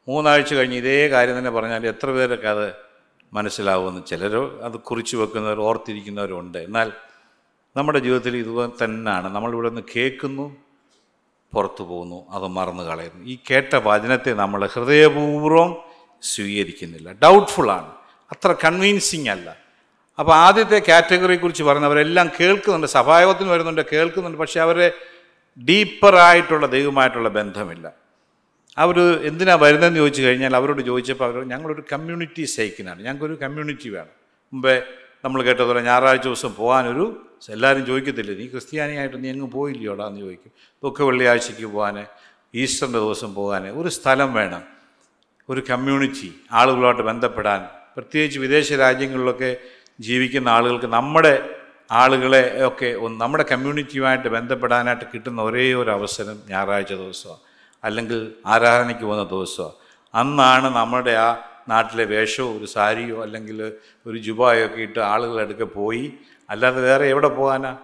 മൂന്നാഴ്ച കഴിഞ്ഞ് ഇതേ കാര്യം തന്നെ പറഞ്ഞാൽ എത്ര പേരൊക്കെ അത് മനസ്സിലാവുമെന്ന് ചിലർ അത് കുറിച്ച് വെക്കുന്നവർ ഓർത്തിരിക്കുന്നവരുണ്ട്. എന്നാൽ നമ്മുടെ ജീവിതത്തിൽ ഇതുപോലെ തന്നെയാണ്. നമ്മളിവിടെ നിന്ന് കേൾക്കുന്നു പുറത്തു പോകുന്നു അത് മറന്നു കളയുന്നു. ഈ കേട്ട വചനത്തെ നമ്മൾ ഹൃദയപൂർവം സ്വീകരിക്കുന്നില്ല. ഡൗട്ട്ഫുള്ളാണ് അത്ര കൺവീൻസിങ് അല്ല. അപ്പോൾ ആദ്യത്തെ കാറ്റഗറിയെക്കുറിച്ച് പറയുന്നവരെല്ലാം കേൾക്കുന്നുണ്ട്. സഭായോഗത്തിന് വരുന്നുണ്ട് കേൾക്കുന്നുണ്ട്. പക്ഷേ അവരെ ഡീപ്പറായിട്ടുള്ള ദൈവമായിട്ടുള്ള ബന്ധമില്ല. അവർ എന്തിനാണ് വരുന്നതെന്ന് ചോദിച്ചു കഴിഞ്ഞാൽ അവരോട് ചോദിച്ചപ്പോൾ അവർ ഞങ്ങളൊരു കമ്മ്യൂണിറ്റി സൈക്കിനാണ്. ഞങ്ങൾക്കൊരു കമ്മ്യൂണിറ്റി വേണം. മുമ്പേ നമ്മൾ കേട്ടതുപോലെ ഞായറാഴ്ച ദിവസം പോകാനൊരു എല്ലാവരും ചോദിക്കത്തില്ല നീ ക്രിസ്ത്യാനിയായിട്ട് നീ എങ്ങും പോയില്ലയോടാ എന്ന് ചോദിക്കും. ദുഃഖ വെള്ളിയാഴ്ചയ്ക്ക് പോകാൻ ഈസ്റ്ററിന്റെ ദിവസം പോകാൻ ഒരു സ്ഥലം വേണം. ഒരു കമ്മ്യൂണിറ്റി ആളുകളുമായിട്ട് ബന്ധപ്പെടാൻ. പ്രത്യേകിച്ച് വിദേശ രാജ്യങ്ങളിലൊക്കെ ജീവിക്കുന്ന ആളുകൾക്ക് നമ്മുടെ ആളുകളെ ഒക്കെ നമ്മുടെ കമ്മ്യൂണിറ്റിയുമായിട്ട് ബന്ധപ്പെടാനായിട്ട് കിട്ടുന്ന ഒരേ ഒരു അവസരം ഞായറാഴ്ച ദിവസമാണ് അല്ലെങ്കിൽ ആരാധനയ്ക്ക് പോകുന്ന ദിവസമാണ് അന്നാണ് നമ്മുടെ ആ നാട്ടിലെ വേഷമോ ഒരു സാരിയോ അല്ലെങ്കിൽ ഒരു ജുബായോ ഒക്കെ ഇട്ട് ആളുകളെടുക്കെ പോയി. അല്ലാതെ വേറെ എവിടെ പോകാനാ?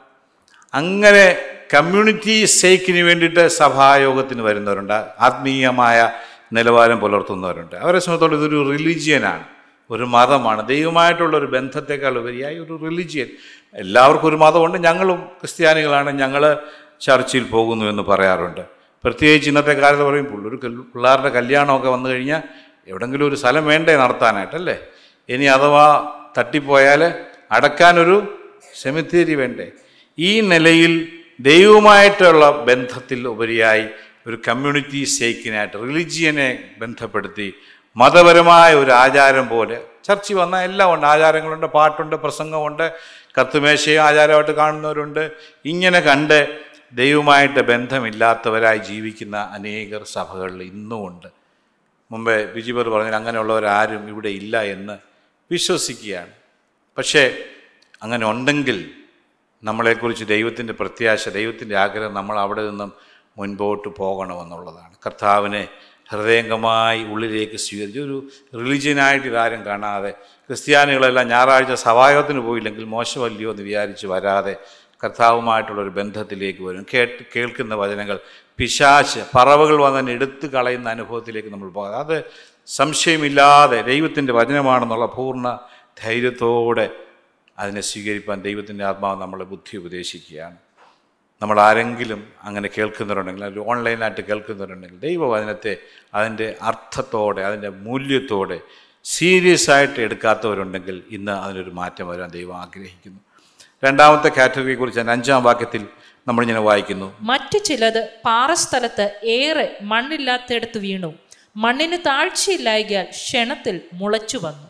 അങ്ങനെ കമ്മ്യൂണിറ്റി സേക്കിന് വേണ്ടിയിട്ട് സഭായോഗത്തിന് വരുന്നവരുണ്ട്. ആത്മീയമായ നിലവാരം പുലർത്തുന്നവരുണ്ട്. അവരെ സംബന്ധിച്ചോളം ഇതൊരു റിലീജിയനാണ്. ഒരു മതമാണ്. ദൈവമായിട്ടുള്ള ഒരു ബന്ധത്തെക്കാൾ ഉപരിയായി ഒരു റിലിജിയൻ എല്ലാവർക്കും ഒരു മതമുണ്ട്. ഞങ്ങളും ക്രിസ്ത്യാനികളാണ്. ഞങ്ങൾ ചർച്ചിൽ പോകുന്നു എന്ന് പറയാറുണ്ട്. പ്രത്യേകിച്ച് ഇന്നത്തെ കാലത്ത് പറയുമ്പോൾ ഒരു പിള്ളേരുടെ കല്യാണമൊക്കെ വന്നു കഴിഞ്ഞാൽ എവിടെങ്കിലും ഒരു സ്ഥലം വേണ്ടേ നടത്താനായിട്ടല്ലേ? ഇനി അഥവാ തട്ടിപ്പോയാൽ അടക്കാനൊരു സെമിത്തേരി വേണ്ടേ? ഈ നിലയിൽ ദൈവവുമായിട്ടുള്ള ബന്ധത്തിൽ ഉപരിയായി ഒരു കമ്മ്യൂണിറ്റി സേക്കിനായിട്ട് റിലിജിയനെ ബന്ധപ്പെടുത്തി മതപരമായ ഒരു ആചാരം പോലെ. ചർച്ചിൽ വന്നാൽ എല്ലാം ഉണ്ട്. ആചാരങ്ങളുണ്ട് പാട്ടുണ്ട് പ്രസംഗമുണ്ട്. കത്തുമേശയും ആചാരമായിട്ട് കാണുന്നവരുണ്ട്. ഇങ്ങനെ കണ്ട് ദൈവമായിട്ട് ബന്ധമില്ലാത്തവരായി ജീവിക്കുന്ന അനേകർ സഭകളിൽ ഇന്നുമുണ്ട് മുമ്പേ ബിജിബർ പറഞ്ഞാൽ അങ്ങനെയുള്ളവരാരും ഇവിടെ ഇല്ല എന്ന് വിശ്വസിക്കുകയാണ്. പക്ഷേ അങ്ങനെ ഉണ്ടെങ്കിൽ നമ്മളെക്കുറിച്ച് ദൈവത്തിന്റെ പ്രത്യാശ ദൈവത്തിന്റെ ആഗ്രഹം നമ്മൾ അവിടെ നിന്നും മുൻപോട്ട് പോകണമെന്നുള്ളതാണ്. കർത്താവിനെ ഹൃദയംഗമായി ഉള്ളിലേക്ക് സ്വീകരിച്ച് ഒരു റിലിജിയനായിട്ട് ഇതാരും കാണാതെ ക്രിസ്ത്യാനികളെല്ലാം ഞായറാഴ്ച സവായത്തിന് പോയില്ലെങ്കിൽ മോശമല്ലയോ എന്ന് വിചാരിച്ച് വരാതെ കർത്താവുമായിട്ടുള്ളൊരു ബന്ധത്തിലേക്ക് വരും. കേട്ട് കേൾക്കുന്ന വചനങ്ങൾ പിശാശ് പറവകൾ വന്ന് എടുത്തു കളയുന്ന അനുഭവത്തിലേക്ക് നമ്മൾ പോകാം. അത് സംശയമില്ലാതെ ദൈവത്തിന്റെ വചനമാണെന്നുള്ള പൂർണ ധൈര്യത്തോടെ അതിനെ സ്വീകരിപ്പാൻ ദൈവത്തിന്റെ ആത്മാവ് നമ്മളെ ബുദ്ധി ഉപദേശിക്കുകയാണ്. നമ്മൾ ആരെങ്കിലും അങ്ങനെ കേൾക്കുന്നവരുണ്ടെങ്കിൽ അല്ലെങ്കിൽ ഓൺലൈനായിട്ട് കേൾക്കുന്നവരുണ്ടെങ്കിൽ ദൈവവചനത്തെ അതിന്റെ അർത്ഥത്തോടെ അതിന്റെ മൂല്യത്തോടെ സീരിയസ് ആയിട്ട് എടുക്കാത്തവരുണ്ടെങ്കിൽ ഇന്ന് അതിനൊരു മാറ്റം വരാൻ ദൈവം ആഗ്രഹിക്കുന്നു. രണ്ടാമത്തെ കാറ്റഗറിയെ കുറിച്ച് ഞാൻ അഞ്ചാം വാക്യത്തിൽ നമ്മളിങ്ങനെ വായിക്കുന്നു. മറ്റു ചിലത് പാറസ്ഥലത്ത് ഏറെ മണ്ണില്ലാത്തയിടത്ത് വീണു. മണ്ണിന് താഴ്ചയില്ലായകയാൽ ക്ഷണത്തിൽ മുളച്ചു വന്നു.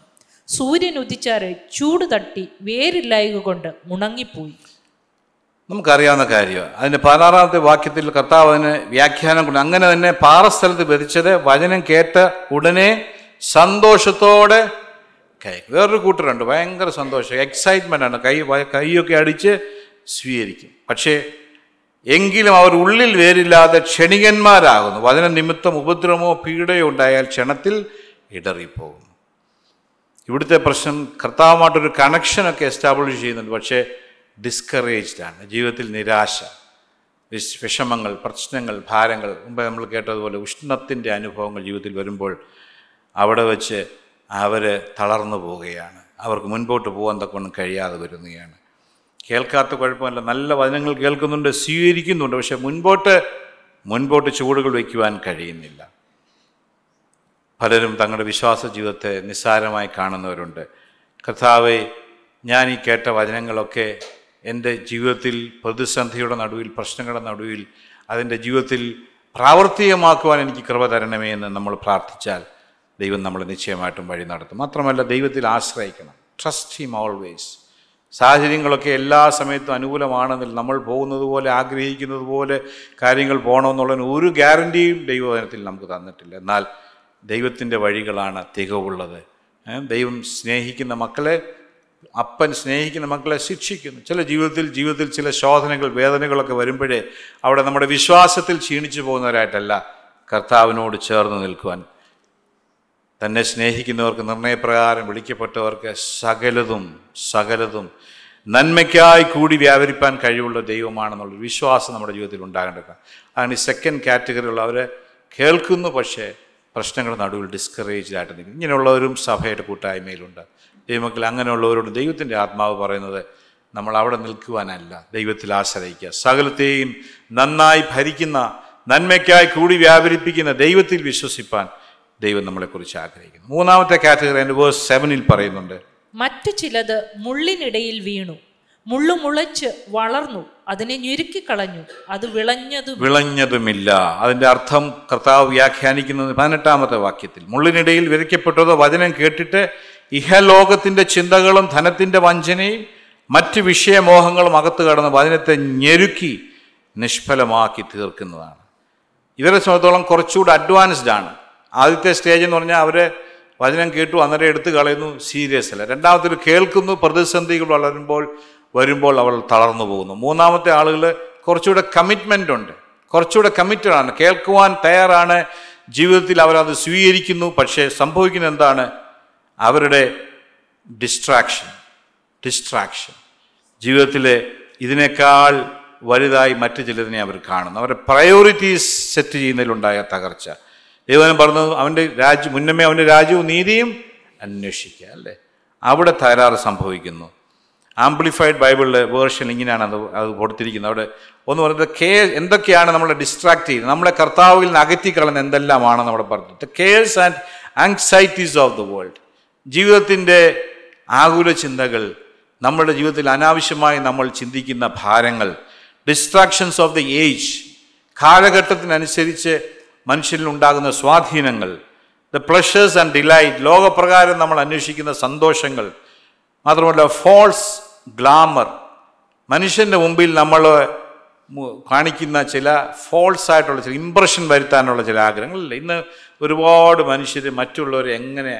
സൂര്യൻ ഉദിച്ചാറ് ചൂട് തട്ടി വേരില്ലായക കൊണ്ട് ഉണങ്ങിപ്പോയി നമുക്കറിയാവുന്ന കാര്യമാണ് അതിന്റെ പതിനാറാമത്തെ വാക്യത്തിൽ കർത്താവ് അതിന് വ്യാഖ്യാനം കൊണ്ട് അങ്ങനെ തന്നെ പാറസ്ഥലത്ത് വരിച്ചത് വചനം കേട്ട ഉടനെ സന്തോഷത്തോടെ കൈ വേറൊരു കൂട്ടരുണ്ട്. ഭയങ്കര സന്തോഷം. എക്സൈറ്റ്മെന്റ് ആണ്. കൈ കൈയൊക്കെ അടിച്ച് സ്വീകരിക്കും. പക്ഷേ എങ്കിലും അവർ ഉള്ളിൽ വേരില്ലാതെ ക്ഷണികന്മാരാകുന്നു. വചന നിമിത്തം ഉപദ്രവമോ പീഡയോ ഉണ്ടായാൽ ക്ഷണത്തിൽ ഇടറിപ്പോകുന്നു. ഇവിടുത്തെ പ്രശ്നം കർത്താവുമായിട്ടൊരു കണക്ഷനൊക്കെ എസ്റ്റാബ്ലിഷ് ചെയ്യുന്നുണ്ട്. പക്ഷേ ഡിസ്കറേജ്ഡ് ആണ്. ജീവിതത്തിൽ നിരാശ വിഷ വിഷമങ്ങൾ പ്രശ്നങ്ങൾ ഭാരങ്ങൾ. മുമ്പ് നമ്മൾ കേട്ടതുപോലെ ഉഷ്ണത്തിന്റെ അനുഭവങ്ങൾ ജീവിതത്തിൽ വരുമ്പോൾ അവിടെ വെച്ച് അവർ തളർന്നു പോവുകയാണ്. അവർക്ക് മുൻപോട്ട് പോകാൻ തക്കൊണ്ട് കഴിയാതെ വരുന്നതാണ്. കേൾക്കാത്ത കുഴപ്പമല്ല. നല്ല വചനങ്ങൾ കേൾക്കുന്നുണ്ട് സ്വീകരിക്കുന്നുണ്ട്. പക്ഷേ മുൻപോട്ട് മുൻപോട്ട് ചുവടുകൾ വയ്ക്കുവാൻ കഴിയുന്നില്ല. പലരും തങ്ങളുടെ വിശ്വാസ ജീവിതത്തെ നിസ്സാരമായി കാണുന്നവരുണ്ട്. കർത്താവെ ഞാൻ ഈ കേട്ട വചനങ്ങളൊക്കെ എന്റെ ജീവിതത്തിൽ പ്രതിസന്ധിയുടെ നടുവിൽ പ്രശ്നങ്ങളുടെ നടുവിൽ അതിന്റെ ജീവിതത്തിൽ പ്രാവർത്തികമാക്കുവാൻ എനിക്ക് കൃപ തരണമേ എന്ന് നമ്മൾ പ്രാർത്ഥിച്ചാൽ ദൈവം നമ്മളെ നിശ്ചയമായിട്ടും വഴി നടത്തും. മാത്രമല്ല ദൈവത്തിൽ ആശ്രയിക്കണം. ട്രസ്റ്റ് ഹിം ഓൾവേസ് സാഹചര്യങ്ങളൊക്കെ എല്ലാ സമയത്തും അനുകൂലമാണെന്നിൽ നമ്മൾ പോകുന്നത് പോലെ ആഗ്രഹിക്കുന്നത് പോലെ കാര്യങ്ങൾ പോകണമെന്നുള്ളതിന് ഒരു ഗ്യാരന്റിയും ദൈവവചനത്തിൽ നമുക്ക് തന്നിട്ടില്ല. എന്നാൽ ദൈവത്തിന്റെ വഴികളാണ് തികവുള്ളത്. ദൈവം സ്നേഹിക്കുന്ന മക്കളെ അപ്പൻ സ്നേഹിക്കുന്ന മക്കളെ ശിക്ഷിക്കുന്നു. ചില ജീവിതത്തിൽ ജീവിതത്തിൽ ചില ശോധനകൾ വേദനകളൊക്കെ വരുമ്പോഴേ അവിടെ നമ്മുടെ വിശ്വാസത്തിൽ ക്ഷീണിച്ചു പോകുന്നവരായിട്ടല്ല കർത്താവിനോട് ചേർന്ന് നിൽക്കുവാൻ. തന്നെ സ്നേഹിക്കുന്നവർക്ക് നിർണയപ്രകാരം വിളിക്കപ്പെട്ടവർക്ക് സകലതും സകലതും നന്മയ്ക്കായി കൂടി വ്യാപരിപ്പാൻ കഴിവുള്ള ദൈവമാണെന്നുള്ള വിശ്വാസം നമ്മുടെ ജീവിതത്തിൽ ഉണ്ടാകേണ്ടത് ഈ സെക്കൻഡ് കാറ്റഗറിയുള്ള അവരെ കേൾക്കുന്നു പക്ഷേ പ്രശ്നങ്ങളുടെ നടുവിൽ ഡിസ്കറേജ്ഡ് ആയിട്ട് നിൽക്കും ഇങ്ങനെയുള്ളവരും സഭയുടെ കൂട്ടായ്മയിലുണ്ട്. ദൈവമക്കൾ അങ്ങനെയുള്ളവരോട് ദൈവത്തിന്റെ ആത്മാവ് പറയുന്നത് നമ്മൾ അവിടെ നിൽക്കുവാനല്ല ദൈവത്തിൽ ആശ്രയിക്കുക. സകലത്തെയും നന്നായി ഭരിക്കുന്ന നന്മയ്ക്കായി കൂടി വ്യാപരിപ്പിക്കുന്ന ദൈവത്തിൽ വിശ്വസിപ്പാൻ ദൈവം നമ്മളെക്കുറിച്ച് ആഗ്രഹിക്കുന്നു. മൂന്നാമത്തെ കാറ്റഗറി എന്റെ വേഴ്സ് സെവനിൽ പറയുന്നുണ്ട്. മറ്റു ചിലത് മുള്ളിനിടയിൽ വീണു. മുള്ളു മുളച്ച് വളർന്നു. അതിനെ ഞെരുക്കി കളഞ്ഞു. അത് വിളഞ്ഞതും വിളഞ്ഞതുമില്ല. അതിന്റെ അർത്ഥം കർത്താവ് വ്യാഖ്യാനിക്കുന്നത് പതിനെട്ടാമത്തെ വാക്യത്തിൽ. മുള്ളിനിടയിൽ വിതയ്ക്കപ്പെട്ടതോ വചനം കേട്ടിട്ട് ഇഹലോകത്തിന്റെ ചിന്തകളും ധനത്തിന്റെ വഞ്ചനയും മറ്റ് വിഷയമോഹങ്ങളും അകത്ത് കടന്ന് വചനത്തെ ഞെരുക്കി നിഷ്ഫലമാക്കി തീർക്കുന്നതാണ്. ഇവരെ സംബന്ധിച്ചോളം കുറച്ചുകൂടി അഡ്വാൻസ്ഡ് ആണ്. ആദ്യത്തെ സ്റ്റേജ് എന്ന് പറഞ്ഞാൽ അവരെ വചനം കേട്ടു അന്നേരം എടുത്തു കളയുന്നു സീരിയസ് അല്ല. രണ്ടാമത്തെ കേൾക്കുന്നു പ്രതിസന്ധികൾ വളരുമ്പോൾ വരുമ്പോൾ അവൾ തളർന്നു പോകുന്നു. മൂന്നാമത്തെ ആളുകൾ കുറച്ചുകൂടെ കമ്മിറ്റ്മെന്റ് ഉണ്ട്. കുറച്ചുകൂടെ കമ്മിറ്റഡ് ആണ്. കേൾക്കുവാൻ തയ്യാറാണ്. ജീവിതത്തിൽ അവരത് സ്വീകരിക്കുന്നു. പക്ഷേ സംഭവിക്കുന്ന എന്താണ്? അവരുടെ ഡിസ്ട്രാക്ഷൻ ഡിസ്ട്രാക്ഷൻ ജീവിതത്തിലെ ഇതിനേക്കാൾ വലുതായി മറ്റു ചിലതിനെ അവർ കാണുന്നു. അവരുടെ പ്രയോറിറ്റീസ് സെറ്റ് ചെയ്യുന്നതിലുണ്ടായ തകർച്ച. ദൈവനം പറഞ്ഞത് അവന്റെ രാജ്യം മുന്നമേ അവന്റെ രാജ്യവും നീതിയും അന്വേഷിക്കുക അല്ലേ? അവിടെ തകരാറ് സംഭവിക്കുന്നു. ആംപ്ലിഫൈഡ് ബൈബിളിലെ വേർഷൻ ഇങ്ങനെയാണ് അത് അത് കൊടുത്തിരിക്കുന്നത്. അവിടെ ഒന്ന് പറയുന്നത് കേ എന്തൊക്കെയാണ് നമ്മളെ ഡിസ്ട്രാക്ട് ചെയ്യുന്നത്? നമ്മളെ കർത്താവിൽ നിന്ന് അകറ്റിക്കളഞ്ഞ എന്തെല്ലാമാണ് നമ്മുടെ പറഞ്ഞത് the cares and anxieties of the world ജീവിതത്തിന്റെ ആകുല ചിന്തകൾ നമ്മുടെ ജീവിതത്തിൽ അനാവശ്യമായി നമ്മൾ ചിന്തിക്കുന്ന ഭാരങ്ങൾ ഡിസ്ട്രാക്ഷൻസ് ഓഫ് ദി ഏജ് കാലഘട്ടത്തിനനുസരിച്ച് മനുഷ്യരിൽ ഉണ്ടാകുന്ന സ്വാധീനങ്ങൾ ദ പ്ലഷേഴ്സ് ആൻഡ് ഡിലൈറ്റ് ലോകപ്രകാരം നമ്മൾ അന്വേഷിക്കുന്ന സന്തോഷങ്ങൾ മാത്രമല്ല ഫോൾസ് ഗ്ലാമർ മനുഷ്യന്റെ മുമ്പിൽ നമ്മൾ കാണിക്കുന്ന ചില ഫോൾസ് ആയിട്ടുള്ള ചില ഇമ്പ്രഷൻ വരുത്താനുള്ള ചില ആഗ്രഹങ്ങളില്ല. ഇന്ന് ഒരുപാട് മനുഷ്യർ മറ്റുള്ളവരെ എങ്ങനെ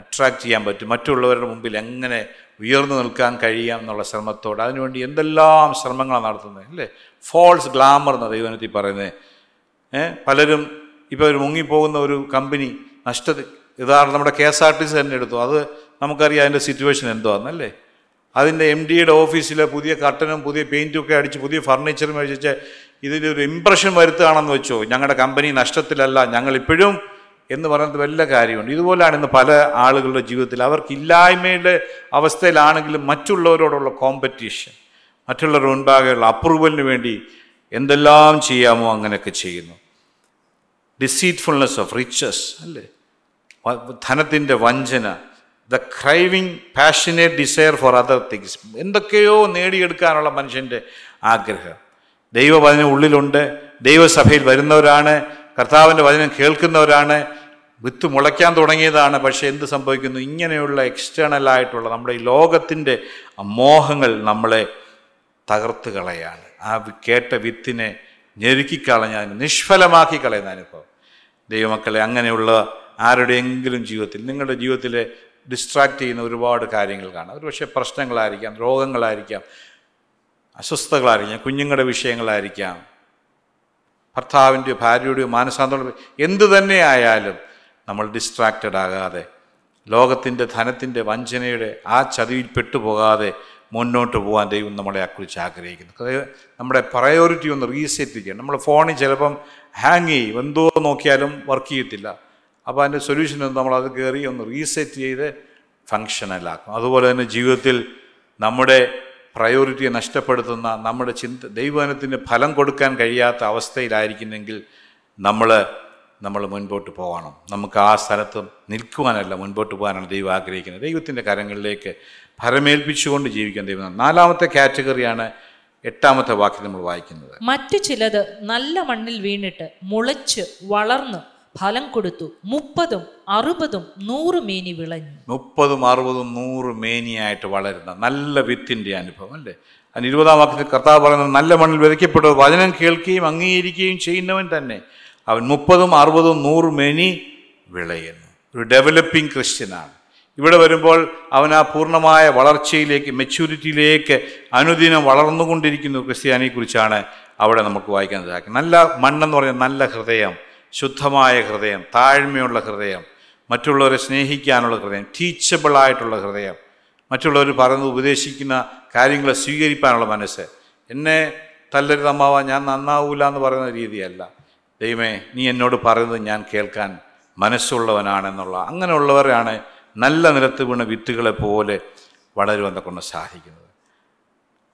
അട്രാക്റ്റ് ചെയ്യാൻ പറ്റും. മറ്റുള്ളവരുടെ മുമ്പിൽ എങ്ങനെ ഉയർന്നു നിൽക്കാൻ കഴിയാം എന്നുള്ള ശ്രമത്തോട് അതിനുവേണ്ടി എന്തെല്ലാം ശ്രമങ്ങളാണ് നടത്തുന്നത് അല്ലേ? ഫോൾസ് ഗ്ലാമർ എന്ന ദൈവനത്തിൽ പറയുന്നത്. പലരും ഇപ്പോൾ ഒരു മുങ്ങിപ്പോകുന്ന ഒരു കമ്പനി നഷ്ടത്തിൽ ഉദാഹരണം നമ്മുടെ K S R T C തന്നെ എടുത്തു. അത് നമുക്കറിയാം അതിന്റെ സിറ്റുവേഷൻ എന്തുവാന്നല്ലേ അതിന്റെ എം ഡിയുടെ ഓഫീസിലെ പുതിയ കട്ടനും പുതിയ പെയിന്റും ഒക്കെ അടിച്ച് പുതിയ ഫർണിച്ചറും അടിച്ച് ഇതിന്റെ ഒരു ഇമ്പ്രഷൻ വരുത്തുകയാണെന്ന് വെച്ചോ ഞങ്ങളുടെ കമ്പനി നഷ്ടത്തിലല്ല ഞങ്ങൾ ഇപ്പോഴും എന്ന് പറയുന്നത് വല്ല കാര്യമുണ്ട്. ഇതുപോലെയാണ് ഇന്ന് പല ആളുകളുടെ ജീവിതത്തിൽ അവർക്ക് ഇല്ലായ്മയുടെ അവസ്ഥയിലാണെങ്കിലും മറ്റുള്ളവരോടുള്ള കോമ്പറ്റീഷൻ മറ്റുള്ളവരുടെ മുൻപാകെയുള്ള അപ്രൂവലിന് വേണ്ടി എന്തെല്ലാം ചെയ്യാമോ അങ്ങനെയൊക്കെ ചെയ്യുന്നു. ഡിസീറ്റ്ഫുൾനെസ് ഓഫ് റിച്ചസ് അല്ലേ? ധനത്തിന്റെ വഞ്ചന the craving passionate desire for other things എന്തൊക്കെയോ നേടിയെടുക്കാനുള്ള മനുഷ്യന്റെ ആഗ്രഹം. ദൈവവചനം ഉള്ളിലുണ്ട് ദൈവസഭയിൽ വരുന്നവരാണ് കർത്താവിന്റെ വചനം കേൾക്കുന്നവരാണ് വിത്ത് മുളയ്ക്കാൻ തുടങ്ങിയതാണ്. പക്ഷേ എന്ത് സംഭവിക്കുന്നു? ഇങ്ങനെയുള്ള എക്സ്റ്റേണലായിട്ടുള്ള നമ്മുടെ ഈ ലോകത്തിന്റെ മോഹങ്ങൾ നമ്മളെ തകർത്ത് കളയാണ്. ആ കേട്ട വിത്തിനെ ഞെരുക്കിക്കളഞ്ഞാൽ നിഷ്ഫലമാക്കി കളയുന്ന അനുഭവം ദൈവമക്കളെ അങ്ങനെയുള്ള ആരുടെയെങ്കിലും ജീവിതത്തിൽ നിങ്ങളുടെ ജീവിതത്തിലെ ഡിസ്ട്രാക്റ്റ് ചെയ്യുന്ന ഒരുപാട് കാര്യങ്ങൾ കാണാം. ഒരു പക്ഷേ പ്രശ്നങ്ങളായിരിക്കാം രോഗങ്ങളായിരിക്കാം അസ്വസ്ഥതകളായിരിക്കാം കുഞ്ഞുങ്ങളുടെ വിഷയങ്ങളായിരിക്കാം. ഭർത്താവിന്റെയോ ഭാര്യയുടെയോ മാനസാന്തരം എന്തു തന്നെ ആയാലും നമ്മൾ ഡിസ്ട്രാക്റ്റഡ് ആകാതെ ലോകത്തിന്റെ ധനത്തിന്റെ വഞ്ചനയുടെ ആ ചതിയിൽ പെട്ടുപോകാതെ മുന്നോട്ട് പോകാൻ ദൈവം നമ്മളെ അക്കുറിച്ച് ആഗ്രഹിക്കുന്നു. അതായത് നമ്മുടെ പ്രയോറിറ്റി ഒന്ന് റീസെറ്റ് ചെയ്യണം. നമ്മൾ ഫോണിൽ ചിലപ്പം ഹാങ് ചെയ്യും. എന്തോ നോക്കിയാലും വർക്ക് ചെയ്യത്തില്ല. അപ്പോൾ അതിന്റെ സൊല്യൂഷൻ ഒന്ന് നമ്മളത് കയറി ഒന്ന് റീസെറ്റ് ചെയ്ത് ഫങ്ഷനലാക്കും അതുപോലെ തന്നെ ജീവിതത്തിൽ നമ്മുടെ പ്രയോറിറ്റിയെ നഷ്ടപ്പെടുത്തുന്ന നമ്മുടെ ചിന്ത ദൈവവനത്തിന് ഫലം കൊടുക്കാൻ കഴിയാത്ത അവസ്ഥയിലായിരിക്കുന്നെങ്കിൽ നമ്മൾ നമ്മൾ മുൻപോട്ട് പോകണം നമുക്ക് ആ സ്ഥലത്ത് നിൽക്കുവാനല്ല മുൻപോട്ട് പോകാനാണ് ദൈവം ആഗ്രഹിക്കുന്നത്. ദൈവത്തിന്റെ കരങ്ങളിലേക്ക് ഭരമേൽപ്പിച്ചുകൊണ്ട് ജീവിക്കാൻ ദൈവം നാലാമത്തെ കാറ്റഗറിയാണ് എട്ടാമത്തെ വാക്യം നമ്മൾ വായിക്കുന്നത്. മറ്റു ചിലത് നല്ല മണ്ണിൽ വീണിട്ട് മുളച്ച് വളർന്ന് ഫലം കൊടുത്തു. മുപ്പതും അറുപതും നൂറ് മേനി വിളഞ്ഞു. മുപ്പതും അറുപതും നൂറ് മേനിയായിട്ട് വളരുന്ന നല്ല വിത്തിന്റെ അനുഭവം അല്ലേ? അതിന് ഇരുപതാം വാക്യത്തിൽ കർത്താവ് പറയുന്നത് നല്ല മണ്ണിൽ വിതയ്ക്കപ്പെട്ടത് വചനം കേൾക്കുകയും അംഗീകരിക്കുകയും ചെയ്യുന്നവൻ തന്നെ. അവൻ മുപ്പതും അറുപതും നൂറ് മേനി വിളയുന്നു. ഒരു ഡെവലപ്പിംഗ് ക്രിസ്ത്യനാണ് ഇവിടെ വരുമ്പോൾ അവൻ ആ പൂർണമായ വളർച്ചയിലേക്ക് മെച്യൂരിറ്റിയിലേക്ക് അനുദിനം വളർന്നുകൊണ്ടിരിക്കുന്ന ക്രിസ്ത്യാനിയെക്കുറിച്ചാണ് അവിടെ നമുക്ക് വായിക്കാൻ സാധിക്കും നല്ല മണ്ണെന്ന് പറഞ്ഞാൽ നല്ല ഹൃദയം ശുദ്ധമായ ഹൃദയം താഴ്മയുള്ള ഹൃദയം മറ്റുള്ളവരെ സ്നേഹിക്കാനുള്ള ഹൃദയം ടീച്ചബിൾ ആയിട്ടുള്ള ഹൃദയം മറ്റുള്ളവർ പറയുന്നത് ഉപദേശിക്കുന്ന കാര്യങ്ങളെ സ്വീകരിക്കാനുള്ള മനസ്സ്. എന്നെ തല്ലരുത് അമ്മാവ ഞാൻ നന്നാവൂല എന്ന് പറയുന്ന രീതിയല്ല. ദൈവമേ നീ എന്നോട് പറയുന്നത് ഞാൻ കേൾക്കാൻ മനസ്സുള്ളവനാണെന്നുള്ള അങ്ങനെയുള്ളവരാണ് നല്ല നിലത്ത് വീണ വിത്തുകളെ പോലെ വളരുവാൻ കൊണ്ട് സാധിക്കുന്നത്.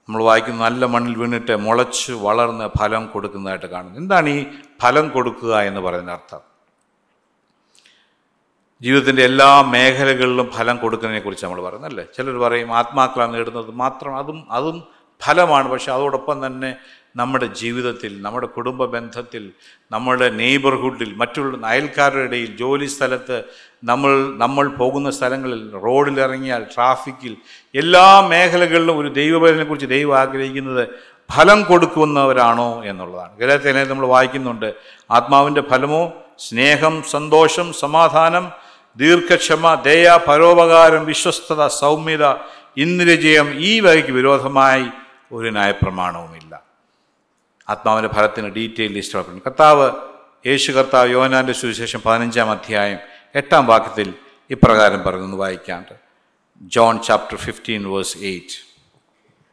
നമ്മൾ വായിക്കുന്ന നല്ല മണ്ണിൽ വീണിട്ട് മുളച്ച് വളർന്ന് ഫലം കൊടുക്കുന്നതായിട്ട് കാണുന്നു. എന്താണ് ഈ ഫലം കൊടുക്കുക എന്ന് പറയുന്ന അർത്ഥം? ജീവിതത്തിന്റെ എല്ലാ മേഖലകളിലും ഫലം കൊടുക്കുന്നതിനെക്കുറിച്ച് നമ്മൾ പറയുന്നല്ലേ ചിലർ പറയും ആത്മാക്കളാണ് നേടുന്നത്. മാത്രം അതും അതും ഫലമാണ്. പക്ഷെ അതോടൊപ്പം തന്നെ നമ്മുടെ ജീവിതത്തിൽ നമ്മുടെ കുടുംബ ബന്ധത്തിൽ നമ്മുടെ നെയ്ബർഹുഡിൽ മറ്റുള്ള അയൽക്കാരുടെ ഇടയിൽ ജോലി സ്ഥലത്ത് നമ്മൾ നമ്മൾ പോകുന്ന സ്ഥലങ്ങളിൽ റോഡിലിറങ്ങിയാൽ ട്രാഫിക്കിൽ എല്ലാ മേഖലകളിലും ഒരു ദൈവബലനെക്കുറിച്ച് ദൈവം ആഗ്രഹിക്കുന്നത് ഫലം കൊടുക്കുന്നവരാണോ എന്നുള്ളതാണ്. ഗലത്തിനെ നമ്മൾ വായിക്കുന്നുണ്ട്. ആത്മാവിന്റെ ഫലമോ? സ്നേഹം സന്തോഷം സമാധാനം ദീർഘക്ഷമ ദയ പരോപകാരം വിശ്വസ്തത സൗമ്യത ഇന്ദ്രജയം ഈ വകയ്ക്ക് വിരോധമായി ഒരു ന്യായപ്രമാണവുമില്ല. ആത്മാവിന്റെ ഫലത്തിന് ഡീറ്റെയിൽ ലിസ്റ്റ് ഉറപ്പിക്കുന്നു കർത്താവ് യേശു കർത്താവ് യോനാന്റെ സുവിശേഷം പതിനഞ്ചാം അധ്യായം എട്ടാം വാക്യത്തിൽ ഇപ്രകാരം പറയുന്നു വായിക്കാണ്ട്. John chapter fifteen verse eight.